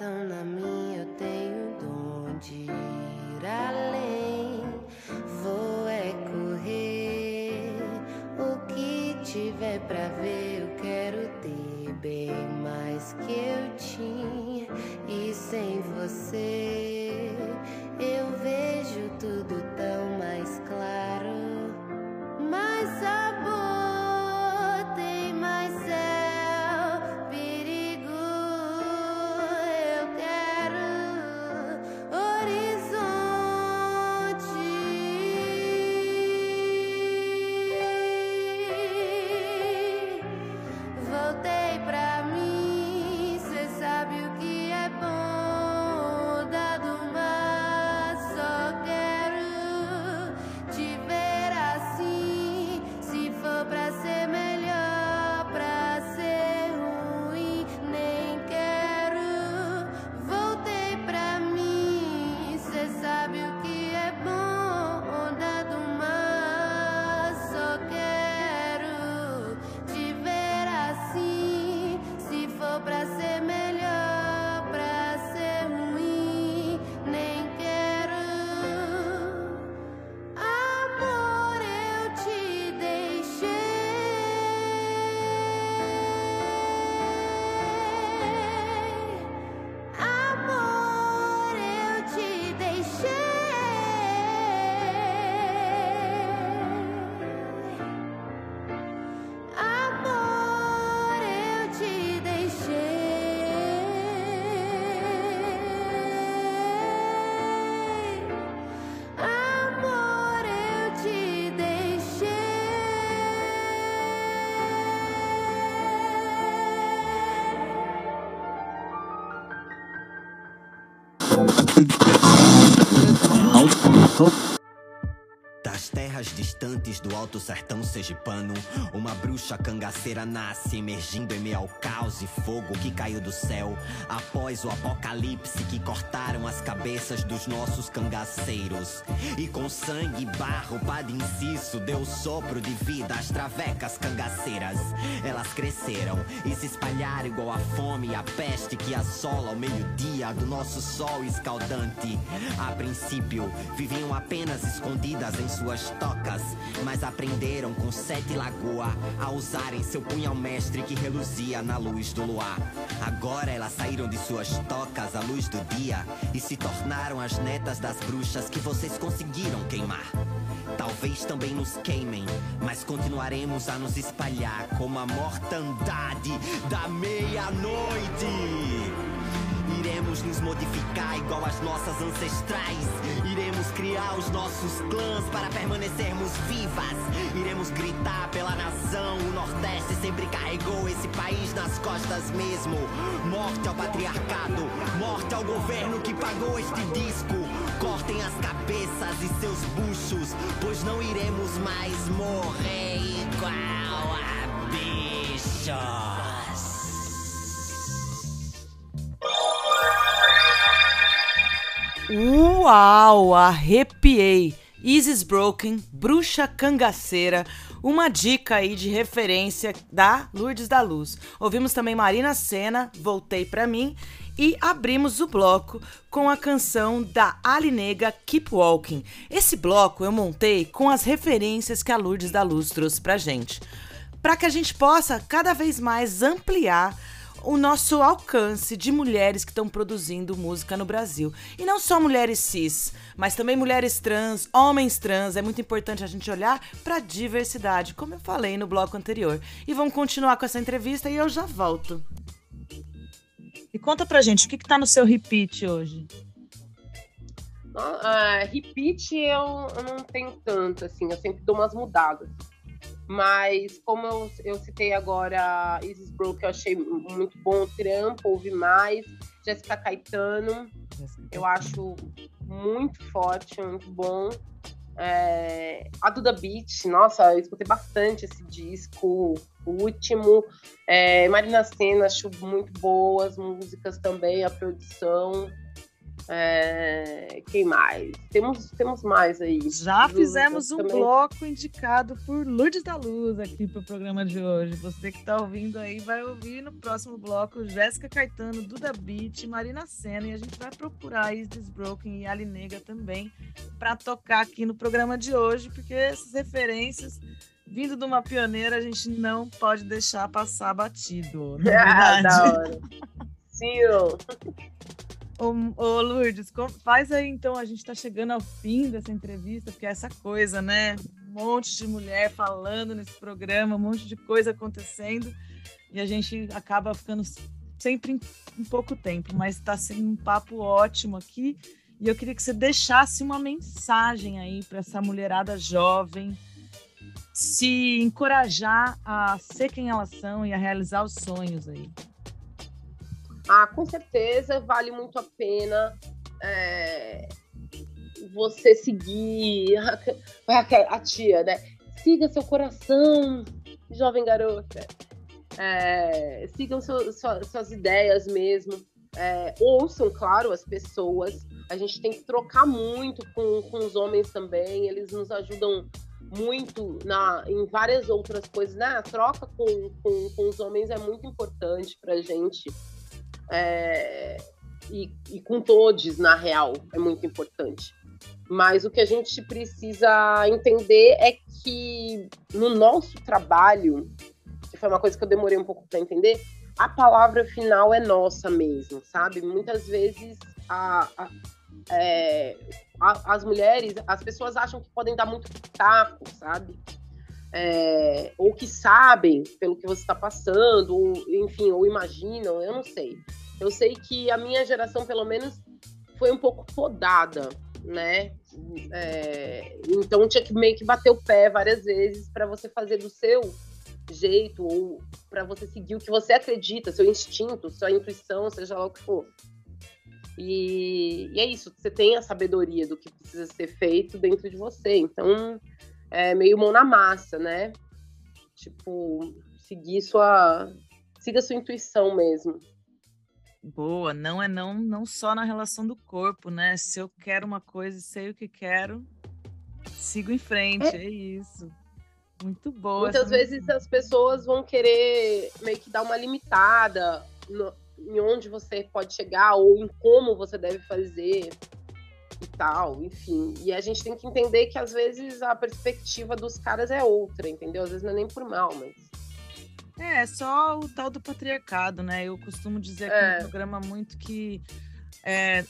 tão na minha, eu tenho dom de ir além. Vou é correr. O que tiver pra ver, alto sertão sergipano, bruxa cangaceira nasce, emergindo em meio ao caos e fogo que caiu do céu. Após o apocalipse que cortaram as cabeças dos nossos cangaceiros. E com sangue e barro, Padre Inciso deu sopro de vida às travecas cangaceiras. Elas cresceram e se espalharam igual a fome e a peste que assola ao meio-dia do nosso sol escaldante. A princípio, viviam apenas escondidas em suas tocas, mas aprenderam com sete lagoa a usarem seu punhal mestre que reluzia na luz do luar. Agora elas saíram de suas tocas à luz do dia e se tornaram as netas das bruxas que vocês conseguiram queimar. Talvez também nos queimem, mas continuaremos a nos espalhar como a mortandade da meia-noite. Iremos nos modificar igual as nossas ancestrais. Iremos criar os nossos clãs para permanecermos vivas. Iremos gritar pela nação. O Nordeste sempre carregou esse país nas costas mesmo. Morte ao patriarcado, morte ao governo que pagou este disco. Cortem as cabeças e seus buchos, pois não iremos mais morrer igual a bichos. Uau, arrepiei! Isis Broken, Bruxa Cangaceira, uma dica aí de referência da Lourdes da Luz. Ouvimos também Marina Senna, Voltei Pra Mim, e abrimos o bloco com a canção da Alinega Keep Walking. Esse bloco eu montei com as referências que a Lourdes da Luz trouxe pra gente, para que a gente possa cada vez mais ampliar o nosso alcance de mulheres que estão produzindo música no Brasil. E não só mulheres cis, mas também mulheres trans, homens trans. É muito importante a gente olhar para a diversidade, como eu falei no bloco anterior. E vamos continuar com essa entrevista e eu já volto. E conta pra gente, o que, que tá no seu repeat hoje? Ah, repeat eu, eu não tenho tanto, assim, eu sempre dou umas mudadas. Mas como eu, eu citei agora Isis Brook, eu achei muito bom o trampo, ouvi mais. Jéssica Caetano, eu acho muito forte, muito bom. É, a Duda Beat, nossa, eu escutei bastante esse disco, o último. É, Marina Senna, acho muito boas músicas também, a produção. É, quem mais? Temos, temos mais aí. Já fizemos um também. bloco indicado por Lourdes da Luz aqui pro programa de hoje. Você que tá ouvindo aí vai ouvir no próximo bloco Jéssica Caetano, Duda Beat, Marina Senna e a gente vai procurar Isis Broken e Ali Nega também para tocar aqui no programa de hoje, porque essas referências vindo de uma pioneira a gente não pode deixar passar batido. Não é <laughs> Ah, da hora. Sim. <laughs> Ô, ô Lourdes, faz aí então, a gente está chegando ao fim dessa entrevista, porque é essa coisa, né? Um monte de mulher falando nesse programa, um monte de coisa acontecendo, e a gente acaba ficando sempre em, em pouco tempo, mas está sendo um papo ótimo aqui. E eu queria que você deixasse uma mensagem aí para essa mulherada jovem se encorajar a ser quem elas são e a realizar os sonhos aí. Ah, com certeza vale muito a pena é, você seguir <laughs> a, a tia, né? Siga seu coração, jovem garota. É, sigam seu- sua- suas ideias mesmo. É, ouçam, claro, as pessoas. A gente tem que trocar muito com, com os homens também. Eles nos ajudam muito na, em várias outras coisas. Né? A troca com, com, com os homens é muito importante pra gente. É, e, e com todos, na real, é muito importante. Mas o que a gente precisa entender é que no nosso trabalho, que foi uma coisa que eu demorei um pouco para entender, a palavra final é nossa mesmo, sabe? Muitas vezes a- a- é, a- as mulheres, as pessoas acham que podem dar muito pitaco, sabe? É, ou que sabem pelo que você está passando, ou, enfim, ou imaginam, eu não sei. Eu sei que a minha geração, pelo menos, foi um pouco podada, né? É, então tinha que meio que bater o pé várias vezes para você fazer do seu jeito, ou para você seguir o que você acredita, seu instinto, sua intuição, seja lá o que for. E, e é isso, você tem a sabedoria do que precisa ser feito dentro de você. Então, é meio mão na massa, né? Tipo, seguir sua. Siga sua intuição mesmo. Boa, não é não, não só na relação do corpo, né? Se eu quero uma coisa e sei o que quero, sigo em frente, é, isso. Muito boa. Muitas vezes as pessoas vão querer meio que dar uma limitada no- em onde você pode chegar ou em como você deve fazer e tal, enfim. E a gente tem que entender que às vezes a perspectiva dos caras é outra, entendeu? Às vezes não é nem por mal, mas. É, só o tal do patriarcado, né? Eu costumo dizer aqui É. no programa muito que é,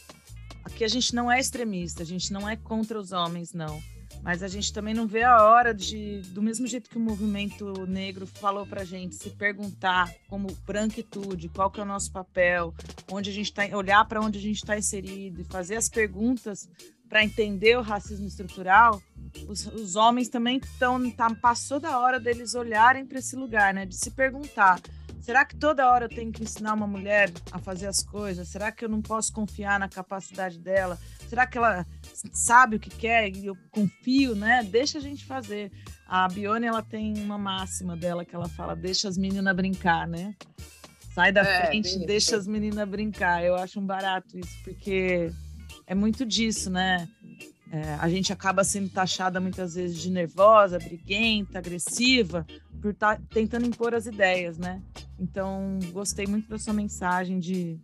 aqui a gente não é extremista, a gente não é contra os homens, não. Mas a gente também não vê a hora de, do mesmo jeito que o movimento negro falou pra gente, se perguntar como branquitude, qual que é o nosso papel, onde a gente tá, olhar para onde a gente está inserido e fazer as perguntas para entender o racismo estrutural, os, os homens também estão, tá, passou da hora deles olharem para esse lugar, né? De se perguntar, será que toda hora eu tenho que ensinar uma mulher a fazer as coisas? Será que eu não posso confiar na capacidade dela? Será que ela sabe o que quer e eu confio, né? Deixa a gente fazer. A Bione, ela tem uma máxima dela que ela fala, deixa as meninas brincar, né? Sai da É, frente, bem deixa isso. as meninas brincar. Eu acho um barato isso, porque é muito disso, né? É, a gente acaba sendo taxada muitas vezes de nervosa, briguenta, agressiva, por estar tentando impor as ideias, né? Então, gostei muito da sua mensagem de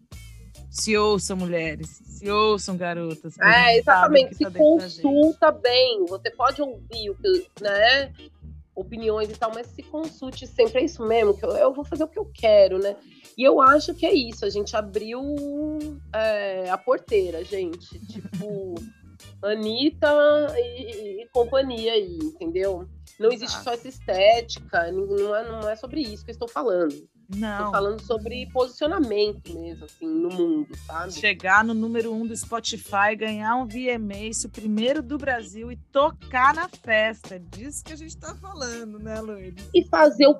se ouçam mulheres, se ouçam garotas. É, exatamente. Se tá consulta bem. Você pode ouvir o que, né? Opiniões e tal, mas se consulte sempre. É isso mesmo, que eu, eu vou fazer o que eu quero, né? E eu acho que é isso. A gente abriu é, a porteira, gente. <laughs> Tipo, Anitta e, e companhia aí, entendeu? Não existe Exato. só essa estética, não é, não é sobre isso que eu estou falando. Não. Estou falando sobre posicionamento mesmo, assim, no mundo, sabe? Chegar no número um do Spotify, ganhar um VMA, o primeiro do Brasil e tocar na festa. É disso que a gente tá falando, né, Lourdes? e fazer o,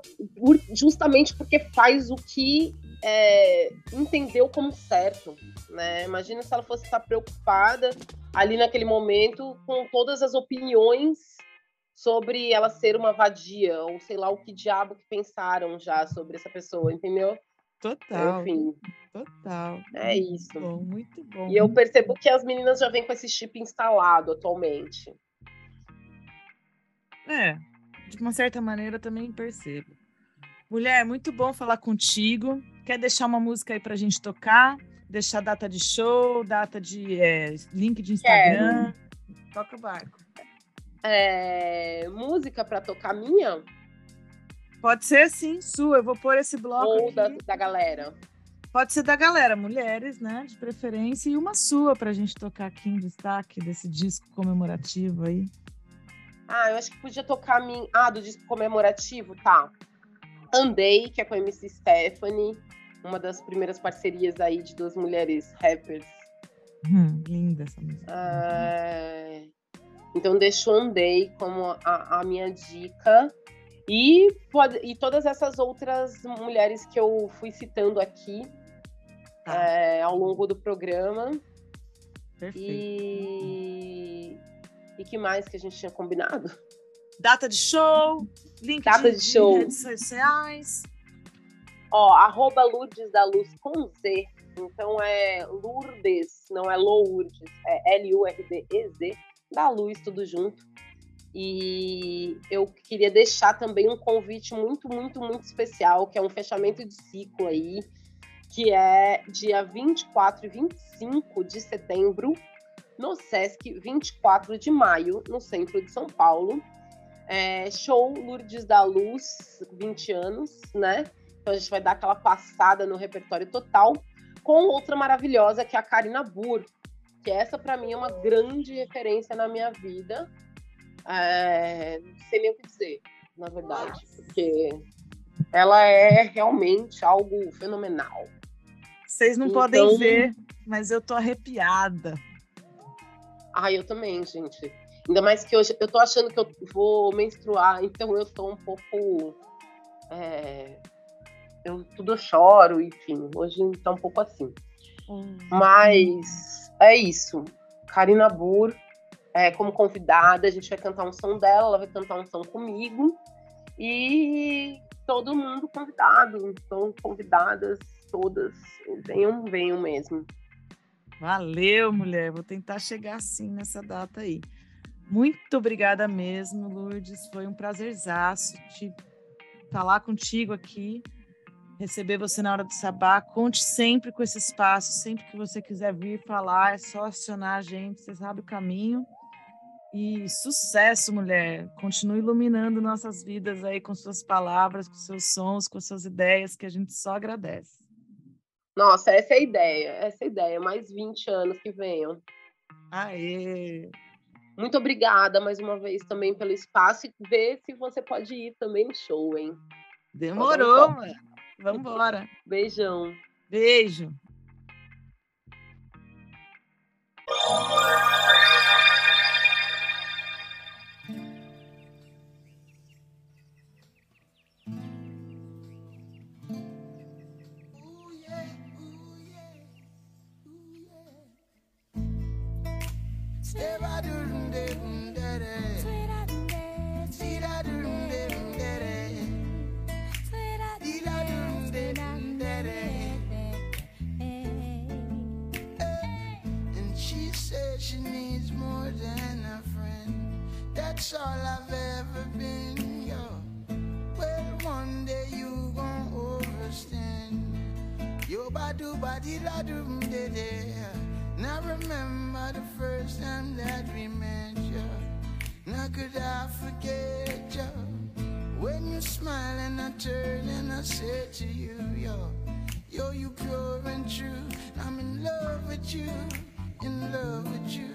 justamente porque faz o que é, entendeu como certo, né? Imagina se ela fosse estar preocupada ali naquele momento com todas as opiniões sobre ela ser uma vadia ou sei lá o que diabo que pensaram já sobre essa pessoa, entendeu? Total. Enfim, Total. é Muito isso. Bom, muito bom. E eu percebo que as meninas já vêm com esse chip instalado atualmente. É, de uma certa maneira também percebo. Mulher, muito bom falar contigo. Quer deixar uma música aí pra gente tocar? Deixar data de show, data de é, link de Instagram. Toca o barco. É, música para tocar minha Pode ser sim, sua. Eu vou pôr esse bloco ou da, da galera? Pode ser da galera, mulheres, né? De preferência, e uma sua pra gente tocar aqui em destaque desse disco comemorativo aí. Ah, eu acho que podia tocar a minha. Ah, do disco comemorativo, tá. Andei, que é com a MC Stephanie, uma das primeiras parcerias aí de duas mulheres rappers. Hum, linda essa música. É, Então deixo Andei como a, a minha dica. E, pode... e todas essas outras mulheres que eu fui citando aqui Tá. é, ao longo do programa. Perfeito. E. E que mais que a gente tinha combinado? Data de show, link Data de, de show. de redes sociais. Ó, arroba Lourdes da Luz com Z. Então é Lourdes, não é Lourdes, é L-U-R-D-E-Z, da Luz, tudo junto. E eu queria deixar também um convite muito, muito, muito especial, que é um fechamento de ciclo aí, que é dia 24 e 25 de setembro, no Sesc, 24 de maio, no centro de São Paulo. É, show Lourdes da Luz, 20 anos, né? Então a gente vai dar aquela passada no repertório total com outra maravilhosa que é a Karina Burr, que essa para mim é uma grande referência na minha vida. É, não sei nem o que dizer, na verdade, porque ela é realmente algo fenomenal. Vocês não Então- podem ver, mas eu tô arrepiada. Ah, eu também, gente. Ainda mais que hoje eu tô achando que eu vou menstruar, então eu tô um pouco. é, eu tudo choro, enfim. Hoje tá um pouco assim. Mas é isso. Karina Burr, é, como convidada, a gente vai cantar um som dela, ela vai cantar um som comigo. E todo mundo convidado. Então, convidadas todas. Venham, venham mesmo. Valeu, mulher. Vou tentar chegar sim nessa data aí. Muito obrigada mesmo, Lourdes. Foi um prazerzaço te falar contigo aqui, receber você na hora do sabá. Conte sempre com esse espaço, sempre que você quiser vir falar, é só acionar a gente, você sabe o caminho. E sucesso, mulher. Continue iluminando nossas vidas aí com suas palavras, com seus sons, com suas ideias, que a gente só agradece. Nossa, essa é a ideia. Essa é a ideia. Mais 20 anos que venham. Aê! Muito obrigada mais uma vez também pelo espaço e ver se você pode ir também no show, hein? Demorou, mano. Vambora. Beijão. Beijo. De. Now remember the first time that we met, yo. Now could I forget, yo? When you smile and I turn and I say to you, yo, yo, you pure and true. I'm in love with you, in love with you,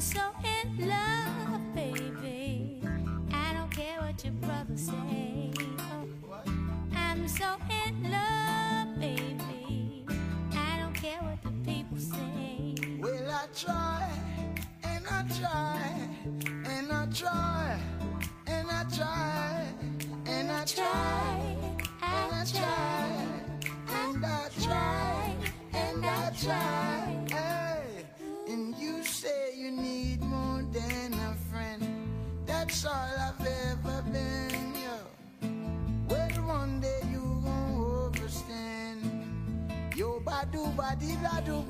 so Yo, badu badi la do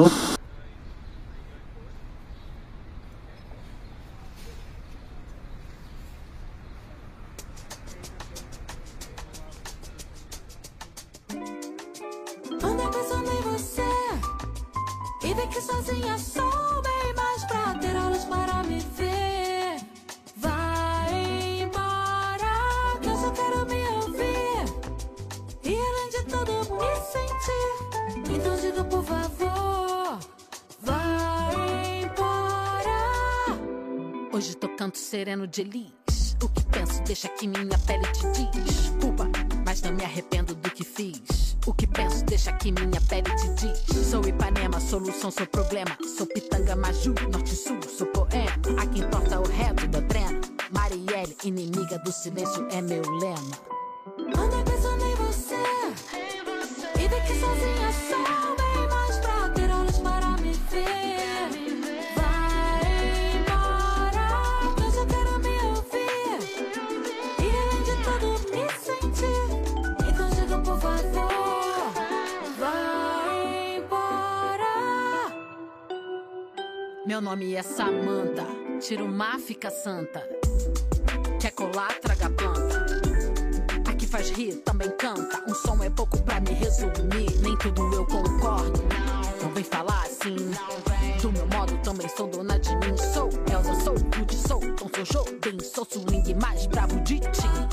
nosotros. sereno de lis. O que penso deixa que minha pele te diz. Culpa, mas não me arrependo do que fiz. O que penso deixa que minha pele te diz. Sou Ipanema, solução, sou problema. Sou Pitanga, Maju, Norte-Sul, sou poema. A quem torta o reto, doutrina. Marielle, inimiga do silêncio, é meu lema. Meu nome é Samanta, tiro má, fica santa. Quer colar, traga planta. Aqui faz rir, também canta. Um som é pouco pra me resumir, nem tudo eu concordo. Não vem falar assim, do meu modo também sou dona de mim. Sou Elsa, sou Rude, sou Tom, sou Jobim, sou swing mais bravo de ti.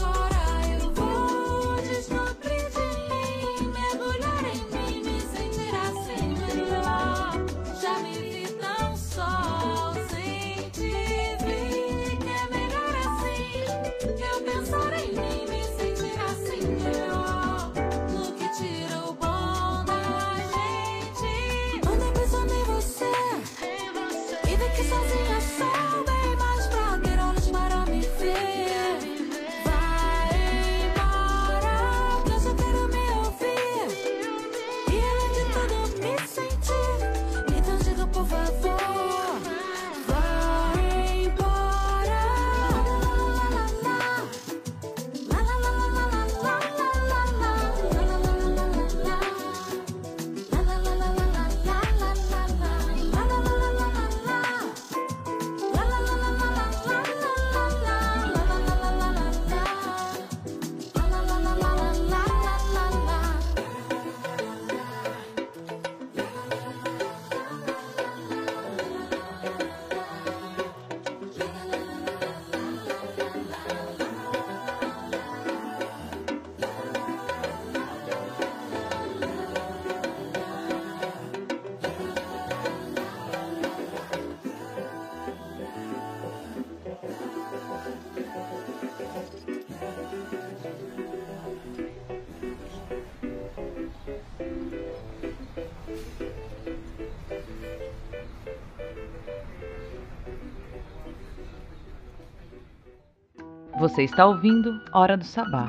Você está ouvindo Hora do Sabá,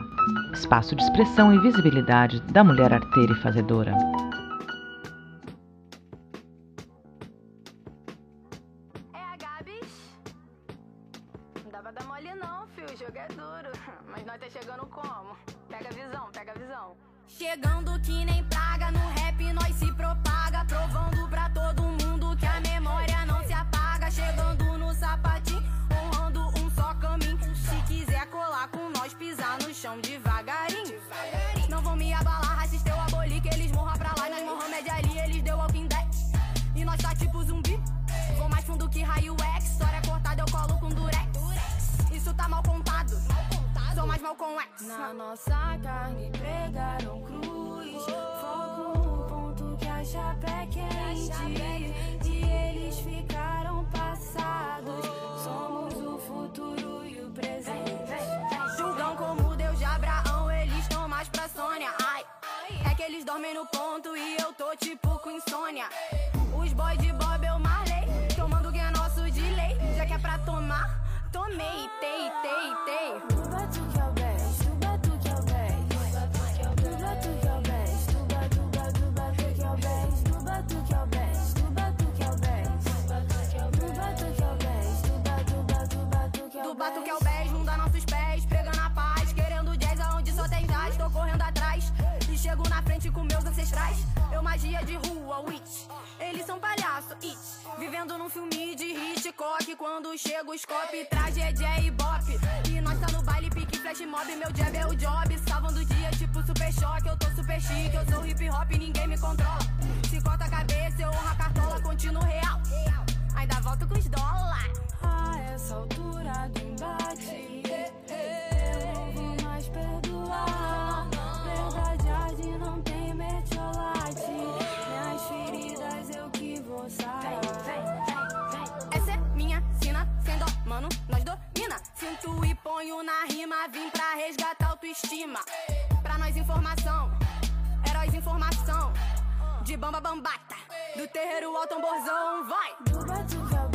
espaço de expressão e visibilidade da mulher arteira e fazedora. Chega o scope, tragédia e bop. E nós tá no baile, pique, flash mob. Meu jab é o job. Salvando o dia, tipo super choque. Eu tô super chique, eu sou hip hop, ninguém me controla. Se corta a cabeça, eu honro a cartola, continuo real. Ainda volto com os dólar. Ponho na rima, vim pra resgatar autoestima. Pra nós informação, heróis informação. De bamba bambata, do terreiro ao tamborzão, vai! Do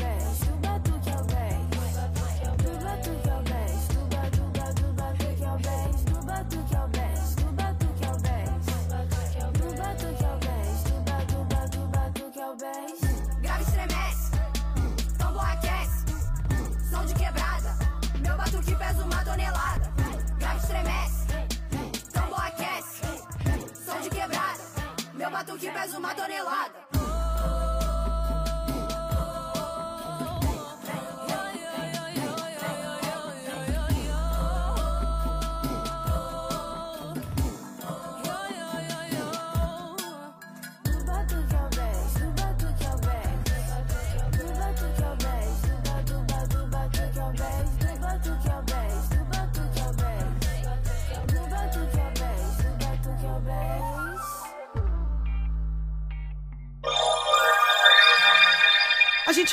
Meu batuque pesa uma tonelada.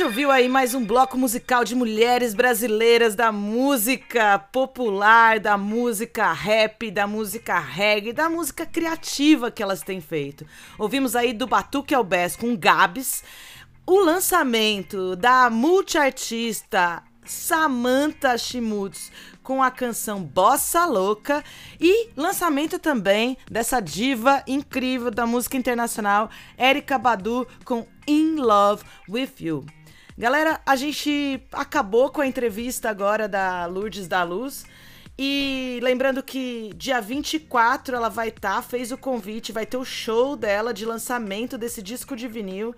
Gente ouviu aí mais um bloco musical de mulheres brasileiras da música popular, da música rap, da música reggae, da música criativa que elas têm feito. Ouvimos aí do Batuque ao Bess com Gabs, o lançamento da multiartista Samantha Schmutz com a canção Bossa Louca e lançamento também dessa diva incrível da música internacional, Erika Badu com In Love With You. Galera, a gente acabou com a entrevista agora da Lourdes da Luz. E lembrando que dia 24 ela vai estar, fez o convite, vai ter o show dela de lançamento desse disco de vinil.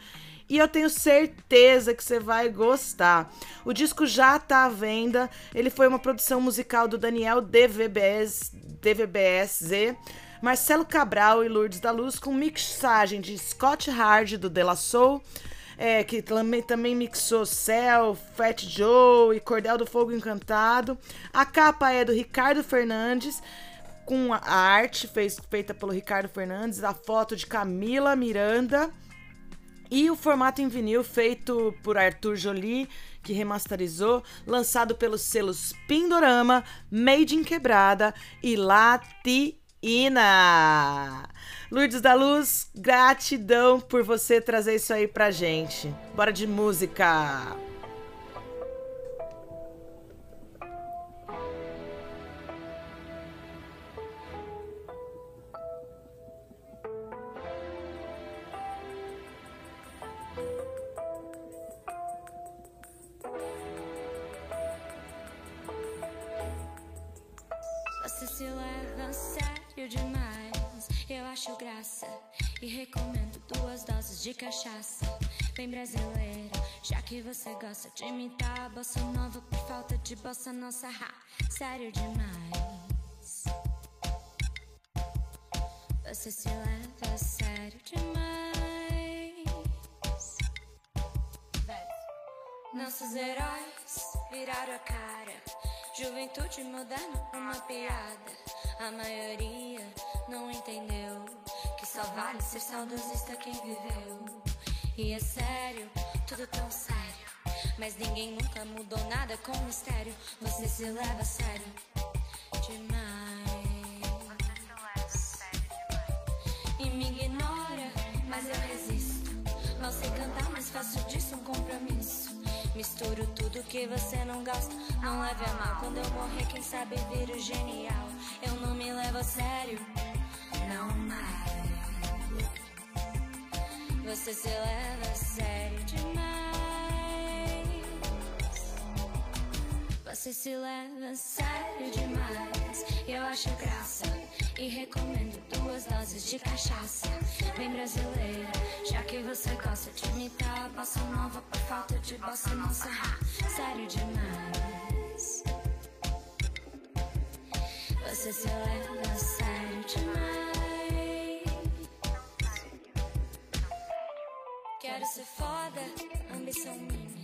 E eu tenho certeza que você vai gostar. O disco já tá à venda. Ele foi uma produção musical do Daniel DVBS, DVBSZ, Marcelo Cabral e Lourdes da Luz, com mixagem de Scott Hard do De La Soul, é, que também, também mixou Cell, Fat Joe e Cordel do Fogo Encantado. A capa é do Ricardo Fernandes com a arte fez, feita pelo Ricardo Fernandes, a foto de Camila Miranda e o formato em vinil feito por Arthur Jolie, que remasterizou, lançado pelos selos Pindorama, Made in Quebrada e Latina. Lourdes da Luz, gratidão por você trazer isso aí pra gente. Bora de música! Acho graça e recomendo duas doses de cachaça. Bem brasileira, já que você gosta de imitar bossa nova por falta de bossa nossa. Ha, sério demais. Você se leva sério demais. Nossos heróis viraram a cara. Juventude moderna, uma piada. A maioria não entendeu que só vale ser saudosista quem viveu. E é sério, tudo tão sério. Mas ninguém nunca mudou nada com mistério. Você se leva a sério demais. E me ignora, mas eu resisto. Mal sei cantar, mas faço disso um compromisso. Misturo tudo que você não gosta. Não leve a mal quando eu morrer, quem sabe viro genial. Eu não me levo a sério, não mais. Você se leva a sério demais. Você se leva a sério demais. Eu acho graça e recomendo duas doses de cachaça. Bem brasileira, já que você gosta de imitar bossa nova por falta de bossa nossa. Sério demais. Você se leva sério demais. Quero ser foda, ambição minha.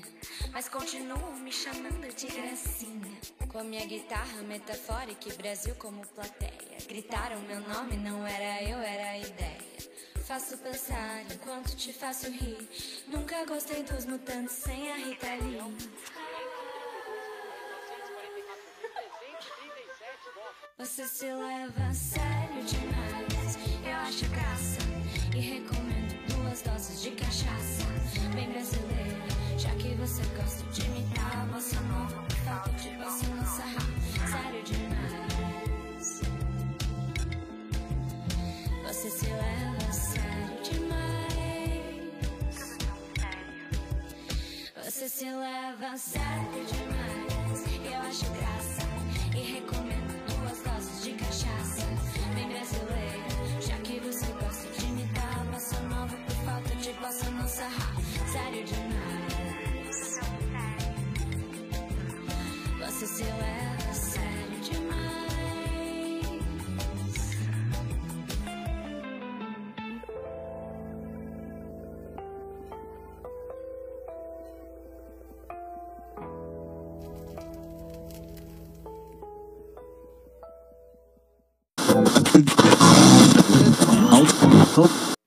Mas continuo me chamando de gracinha. Com a minha guitarra metafórica e Brasil como plateia. Gritaram meu nome, não era eu, era a ideia. Faço pensar enquanto te faço rir. Nunca gostei dos mutantes sem a Rita Lee. Você se leva a sério demais. Eu acho graça e recomendo duas doses de cachaça. Bem brasileira, já que você gosta de imitar a bossa nova por falta de bossa nossa. Ha, Sério demais. Você se leva sério demais. Você se leva sério demais. Eu acho graça e recomendo duas doses de cachaça. Bem brasileira, já que você gosta de imitar a bossa nova por falta de bossa nossa. Ha, Sério demais. Você se leva a sério demais. Do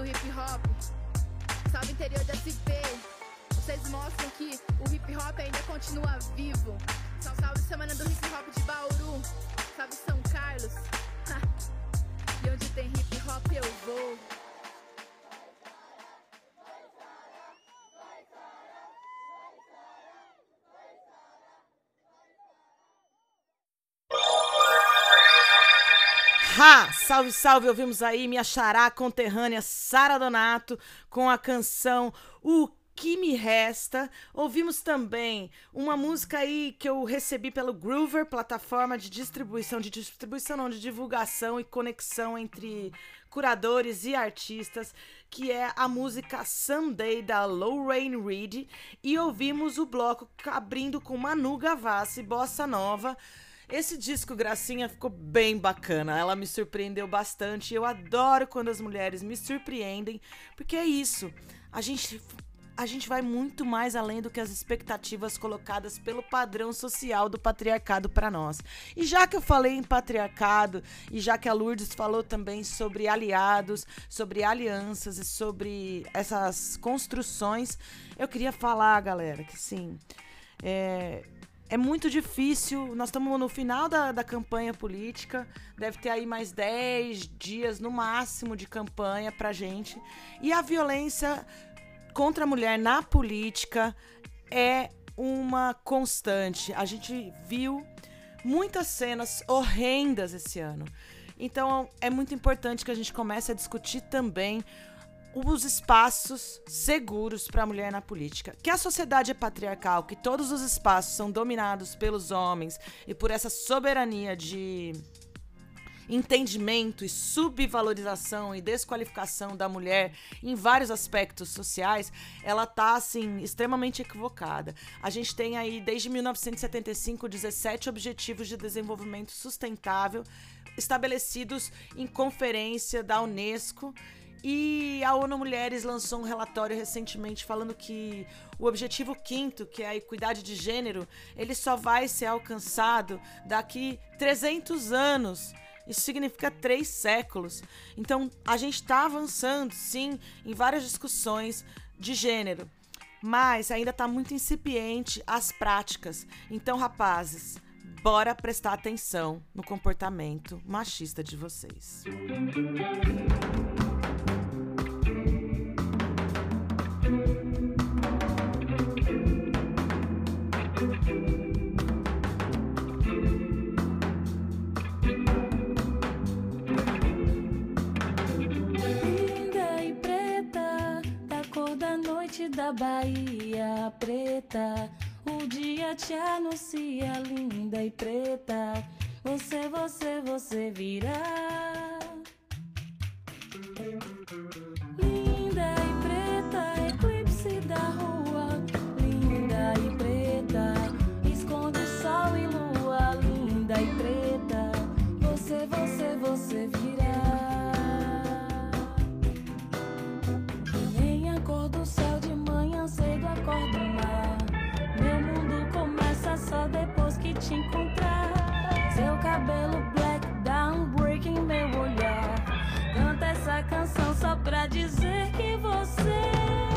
do hip hop. Salve interior da SP. Vocês mostram que o hip hop ainda continua vivo. Ha! Salve, salve! Ouvimos aí minha xará conterrânea Sara Donato com a canção O Que Me Resta. Ouvimos também uma música aí que eu recebi pelo Groover, plataforma de distribuição, de distribuição não, de divulgação e conexão entre curadores e artistas, que é a música Sunday da Lorraine Reed. E ouvimos o bloco abrindo com Manu Gavassi, Bossa Nova. Esse disco, Gracinha, ficou bem bacana. Ela me surpreendeu bastante. Eu adoro quando as mulheres me surpreendem, porque é isso. A gente a gente vai muito mais além do que as expectativas colocadas pelo padrão social do patriarcado para nós. E já que eu falei em patriarcado, e já que a Lourdes falou também sobre aliados, sobre alianças e sobre essas construções, eu queria falar, galera, que sim. É, é muito difícil. Nós estamos no final da, da campanha política. Deve ter aí mais 10 dias no máximo de campanha pra gente. E a violência contra a mulher na política é uma constante. A gente viu muitas cenas horrendas esse ano. Então é muito importante que a gente comece a discutir também os espaços seguros para a mulher na política. Que a sociedade é patriarcal, que todos os espaços são dominados pelos homens e por essa soberania de entendimento e subvalorização e desqualificação da mulher em vários aspectos sociais, ela tá assim extremamente equivocada. A gente tem aí desde 1975 17 objetivos de desenvolvimento sustentável estabelecidos em conferência da UNESCO e a ONU Mulheres lançou um relatório recentemente falando que o objetivo quinto, que é a equidade de gênero, ele só vai ser alcançado daqui 300 anos. Isso significa três séculos. Então, a gente está avançando, sim, em várias discussões de gênero, mas ainda está muito incipiente as práticas. Então, rapazes, bora prestar atenção no comportamento machista de vocês. Linda da Bahia preta, o dia te anuncia linda e preta. Você, você, você virá. Linda e preta, eclipse da rua. Linda e preta, esconde sol e lua. Linda e preta, você, você, você virá. Nem a cor do céu só depois que te encontrar. Seu cabelo black down, breaking meu olhar. Canta essa canção só pra dizer que você.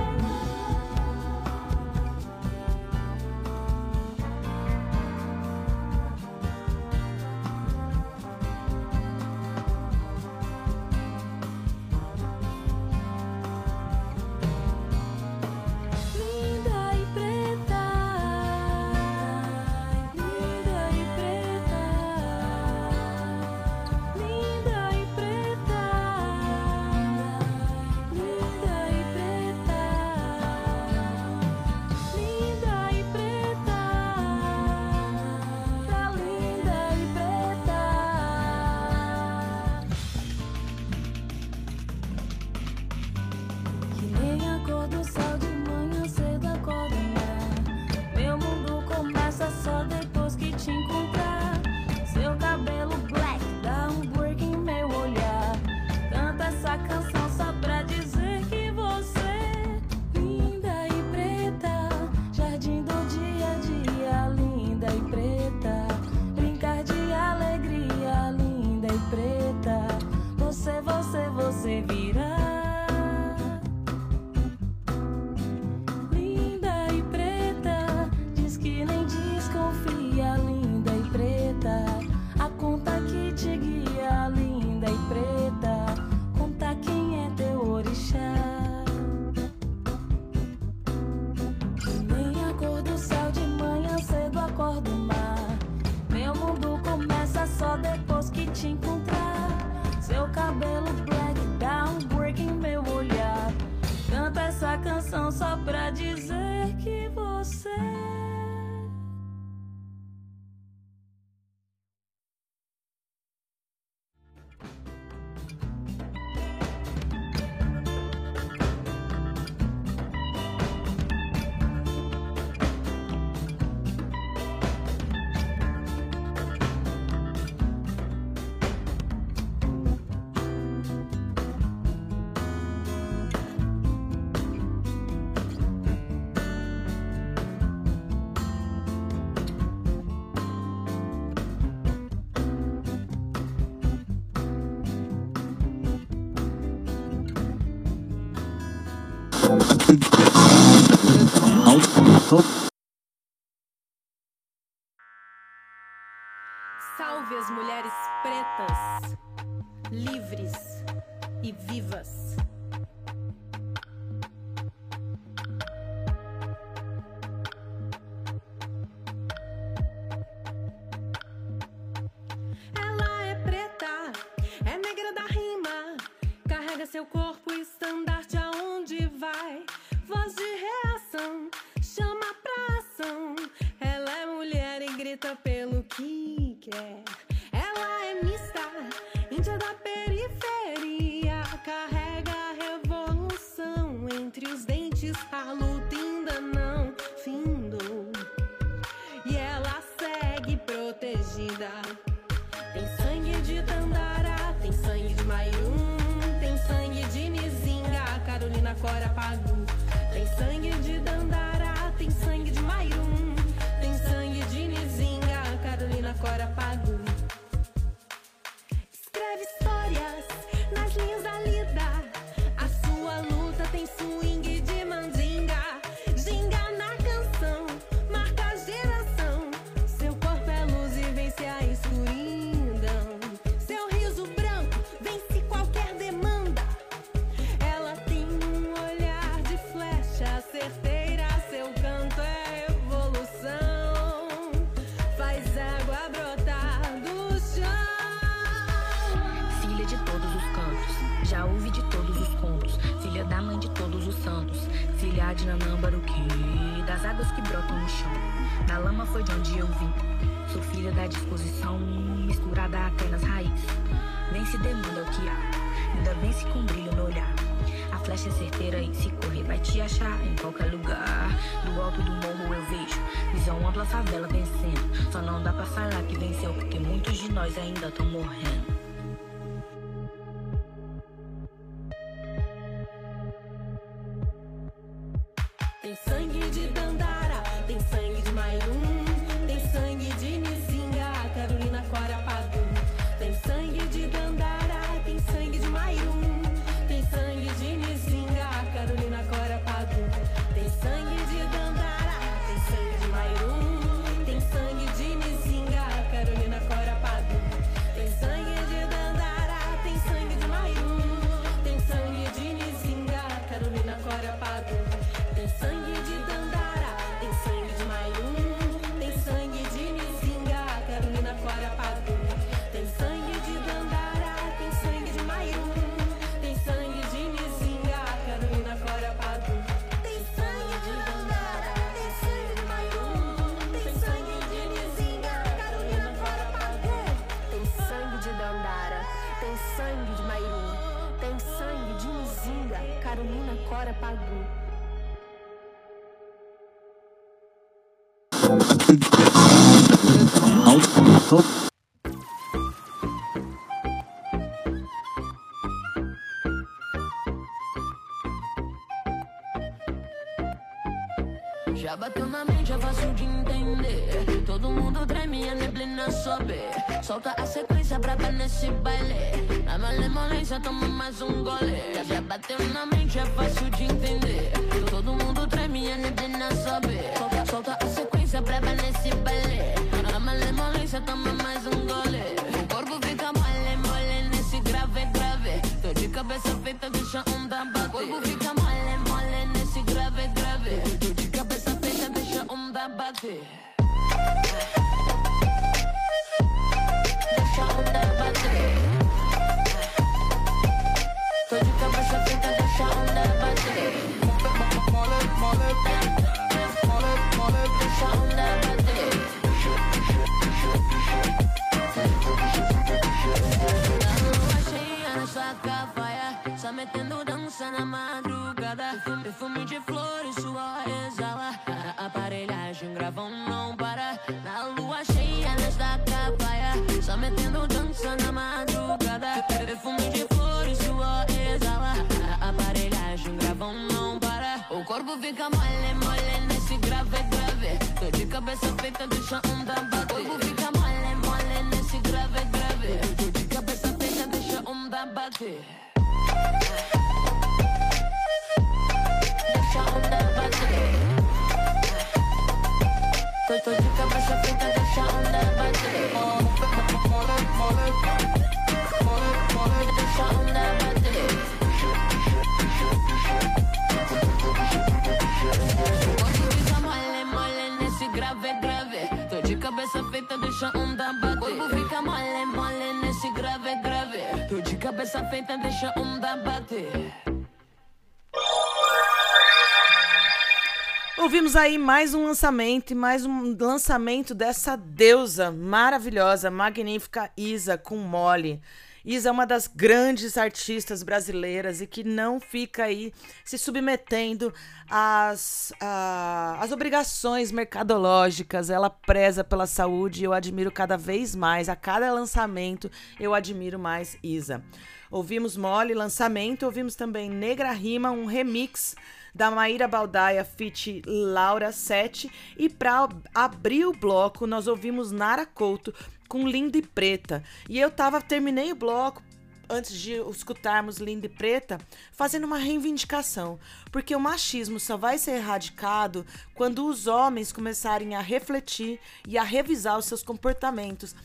Temos aí mais um lançamento, mais um lançamento dessa deusa maravilhosa, magnífica Isa com Mole. Isa é uma das grandes artistas brasileiras e que não fica aí se submetendo às, à, às obrigações mercadológicas. Ela preza pela saúde e eu admiro cada vez mais. A cada lançamento, eu admiro mais Isa. Ouvimos Mole, lançamento, ouvimos também Negra Rima, um remix da Maíra Baldaia feat Laura 7 e para abrir o bloco nós ouvimos Nara Couto com Linda e Preta. E eu tava terminei o bloco antes de escutarmos Linda e Preta, fazendo uma reivindicação, porque o machismo só vai ser erradicado quando os homens começarem a refletir e a revisar os seus comportamentos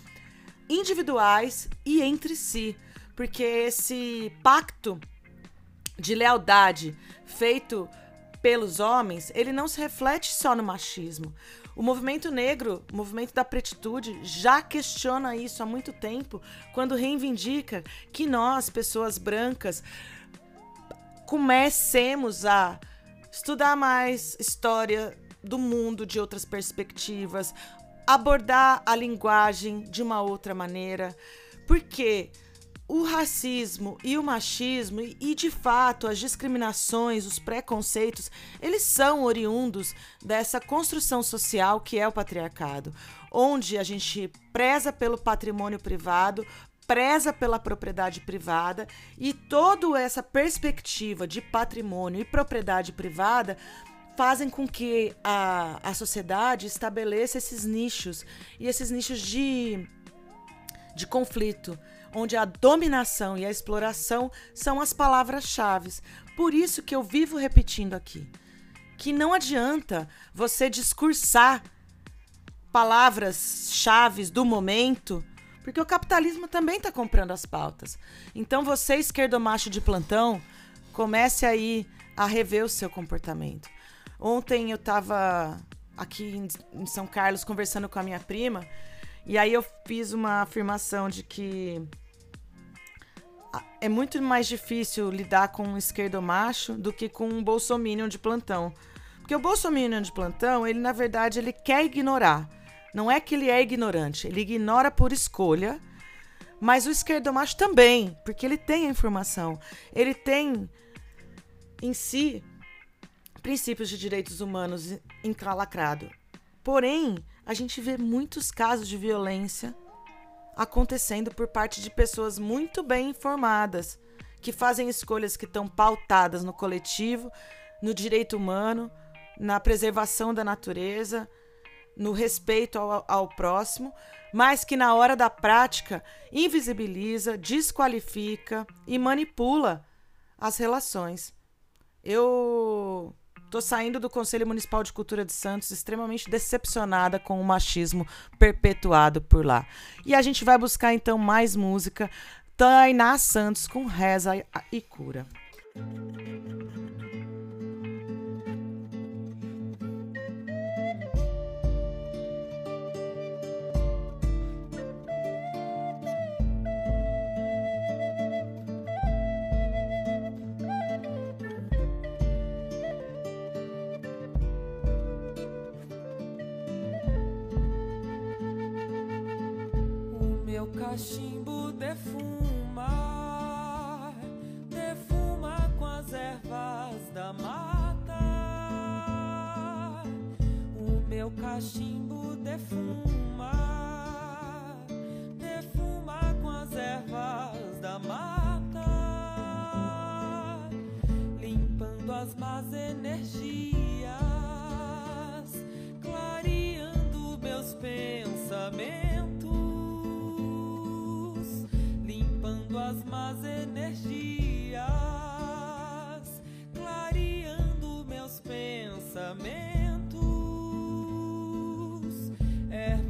individuais e entre si, porque esse pacto de lealdade feito pelos homens, ele não se reflete só no machismo. O movimento negro, o movimento da pretitude, já questiona isso há muito tempo, quando reivindica que nós, pessoas brancas, comecemos a estudar mais história do mundo de outras perspectivas, abordar a linguagem de uma outra maneira. Porque quê? O racismo e o machismo e, de fato as discriminações, os preconceitos, eles são oriundos dessa construção social que é o patriarcado, onde a gente preza pelo patrimônio privado, preza pela propriedade privada e toda essa perspectiva de patrimônio e propriedade privada fazem com que a, a sociedade estabeleça esses nichos e esses nichos de, de conflito onde a dominação e a exploração são as palavras-chave. Por isso que eu vivo repetindo aqui que não adianta você discursar palavras-chave do momento, porque o capitalismo também está comprando as pautas. Então você, esquerdomacho de plantão, comece aí a rever o seu comportamento. Ontem eu estava aqui em São Carlos conversando com a minha prima e aí eu fiz uma afirmação de que é muito mais difícil lidar com um esquerdo macho do que com um bolsominion de plantão. Porque o bolsominion de plantão, ele na verdade ele quer ignorar. Não é que ele é ignorante, ele ignora por escolha. Mas o esquerdo macho também, porque ele tem a informação. Ele tem em si princípios de direitos humanos encalacrado. Porém, a gente vê muitos casos de violência acontecendo por parte de pessoas muito bem informadas, que fazem escolhas que estão pautadas no coletivo, no direito humano, na preservação da natureza, no respeito ao, ao próximo, mas que na hora da prática invisibiliza, desqualifica e manipula as relações. Eu Tô saindo do Conselho Municipal de Cultura de Santos extremamente decepcionada com o machismo perpetuado por lá. E a gente vai buscar então mais música. Tainá Santos com Reza e Cura. Cachimbo defuma, defuma com as ervas da mata. O meu cachimbo defuma,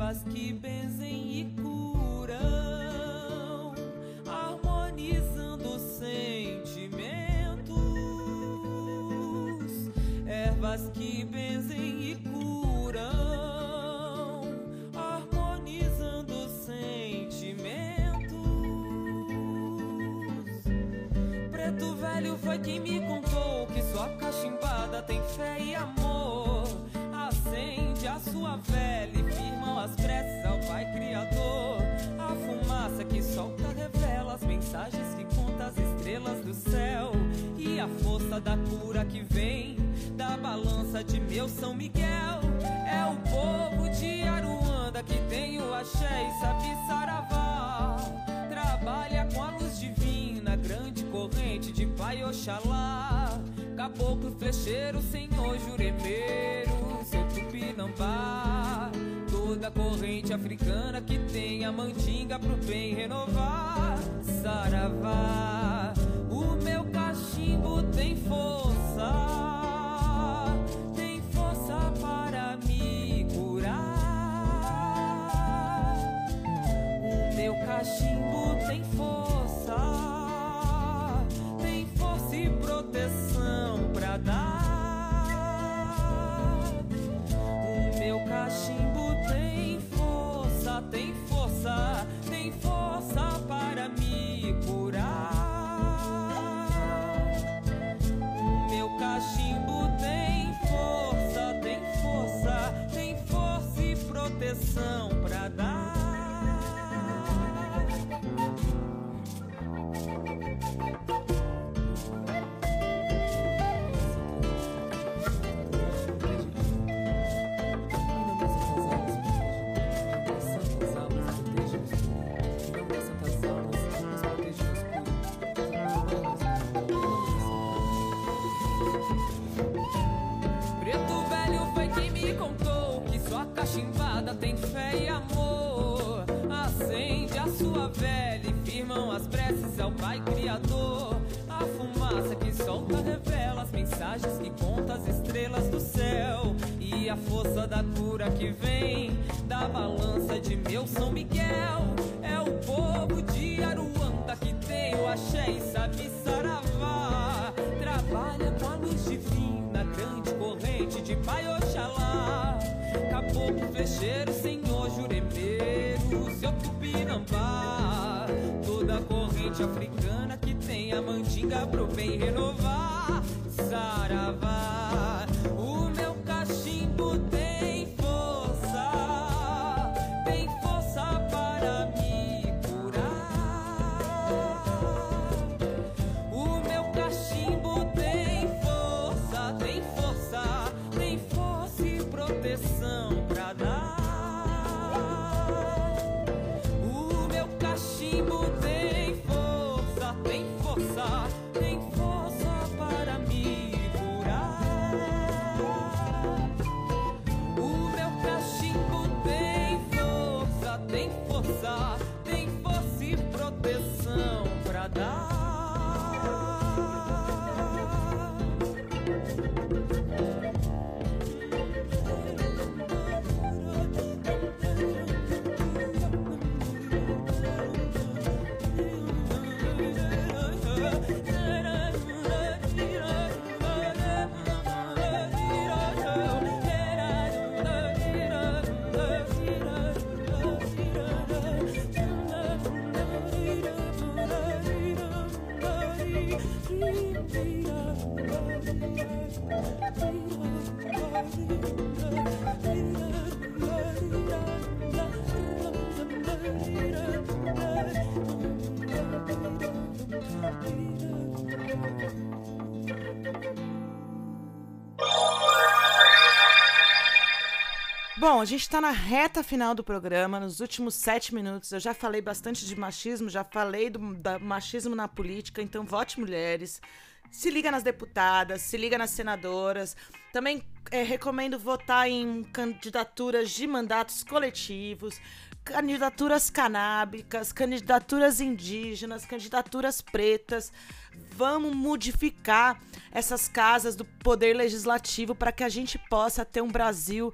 ervas que benzem e curam, harmonizando sentimentos, ervas que benzem e curam. preto velho foi quem me contou que sua cachimbada tem fé e amor. Acende a sua vela mensagens que conta as estrelas do céu. E a força da cura que vem da balança de meu São Miguel. É o povo de Aruanda que tem o axé e sabe saravá. Trabalha com a luz divina, grande corrente de Pai Oxalá. Caboclo, flecheiro, senhor juremeiro, seu tupinambá. Toda corrente africana que tem a mandinga pro bem renovar. Saravá, o meu cachimbo tem força. Tem força para me curar. O meu cachimbo tem força, tem força e proteção Acende a sua vela e firmam as preces ao Pai Criador. A fumaça que solta revela as mensagens que conta as estrelas do céu. E a força da cura que vem da balança de meu São Miguel. É o povo de Aruanda que tem o axé e sabe saravá. Trabalha com a luz divina, grande corrente de Pai Oxalá. Caboclo, fecheiro, senhor juremeiro, seu tupinambá. Toda corrente africana que tem a mandinga pro bem renovar. Saravá, Bom, a gente está na reta final do programa, nos últimos sete minutos. Eu já falei bastante de machismo, já falei do machismo na política, então vote mulheres. Se liga nas deputadas, se liga nas senadoras. Também é, recomendo votar em candidaturas de mandatos coletivos, candidaturas canábicas, candidaturas indígenas, candidaturas pretas. Vamos modificar essas casas do poder legislativo para que a gente possa ter um Brasil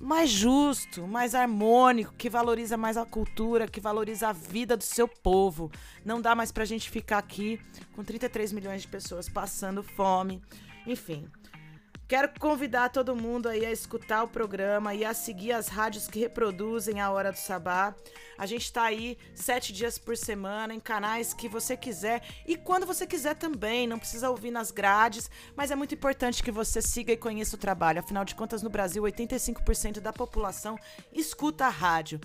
mais justo, mais harmônico, que valoriza mais a cultura, que valoriza a vida do seu povo. Não dá mais pra gente ficar aqui com 33 milhões de pessoas passando fome. Enfim. Quero convidar todo mundo aí a escutar o programa e a seguir as rádios que reproduzem a Hora do Sabá. A gente tá aí sete dias por semana em canais que você quiser e quando você quiser também. Não precisa ouvir nas grades, mas é muito importante que você siga e conheça o trabalho. Afinal de contas, no Brasil, 85% da população escuta a rádio.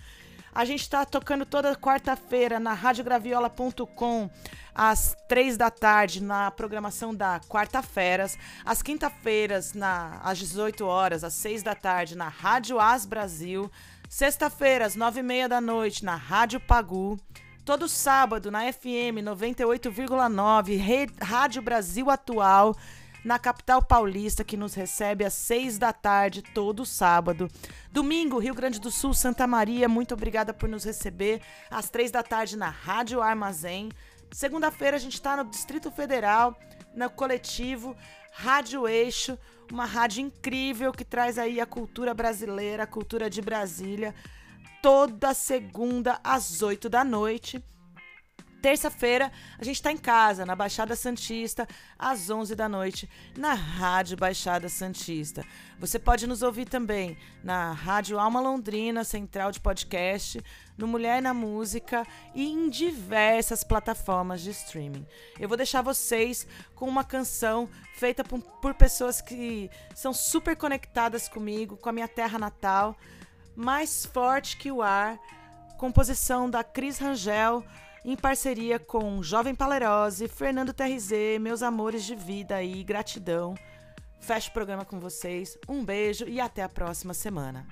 A gente tá tocando toda quarta-feira na radiograviola.com às três da tarde na programação da quarta-feiras, às quinta-feiras na às 18 horas, às 6 da tarde na Rádio As Brasil, sexta-feira às nove e meia da noite na Rádio Pagu, todo sábado na FM 98,9 Re- Rádio Brasil Atual na capital paulista, que nos recebe às seis da tarde, todo sábado. Domingo, Rio Grande do Sul, Santa Maria, muito obrigada por nos receber. Às três da tarde na Rádio Armazém. Segunda-feira a gente está no Distrito Federal, no coletivo Rádio Eixo, uma rádio incrível que traz aí a cultura brasileira, a cultura de Brasília, toda segunda às oito da noite terça-feira, a gente está em casa, na Baixada Santista, às 11 da noite, na Rádio Baixada Santista. Você pode nos ouvir também na Rádio Alma Londrina, central de podcast, no Mulher na Música e em diversas plataformas de streaming. Eu vou deixar vocês com uma canção feita por, por pessoas que são super conectadas comigo, com a minha terra natal, mais forte que o ar. Composição da Cris Rangel, em parceria com Jovem Palerose, Fernando TRZ, meus amores de vida e gratidão. Fecho o programa com vocês. Um beijo e até a próxima semana.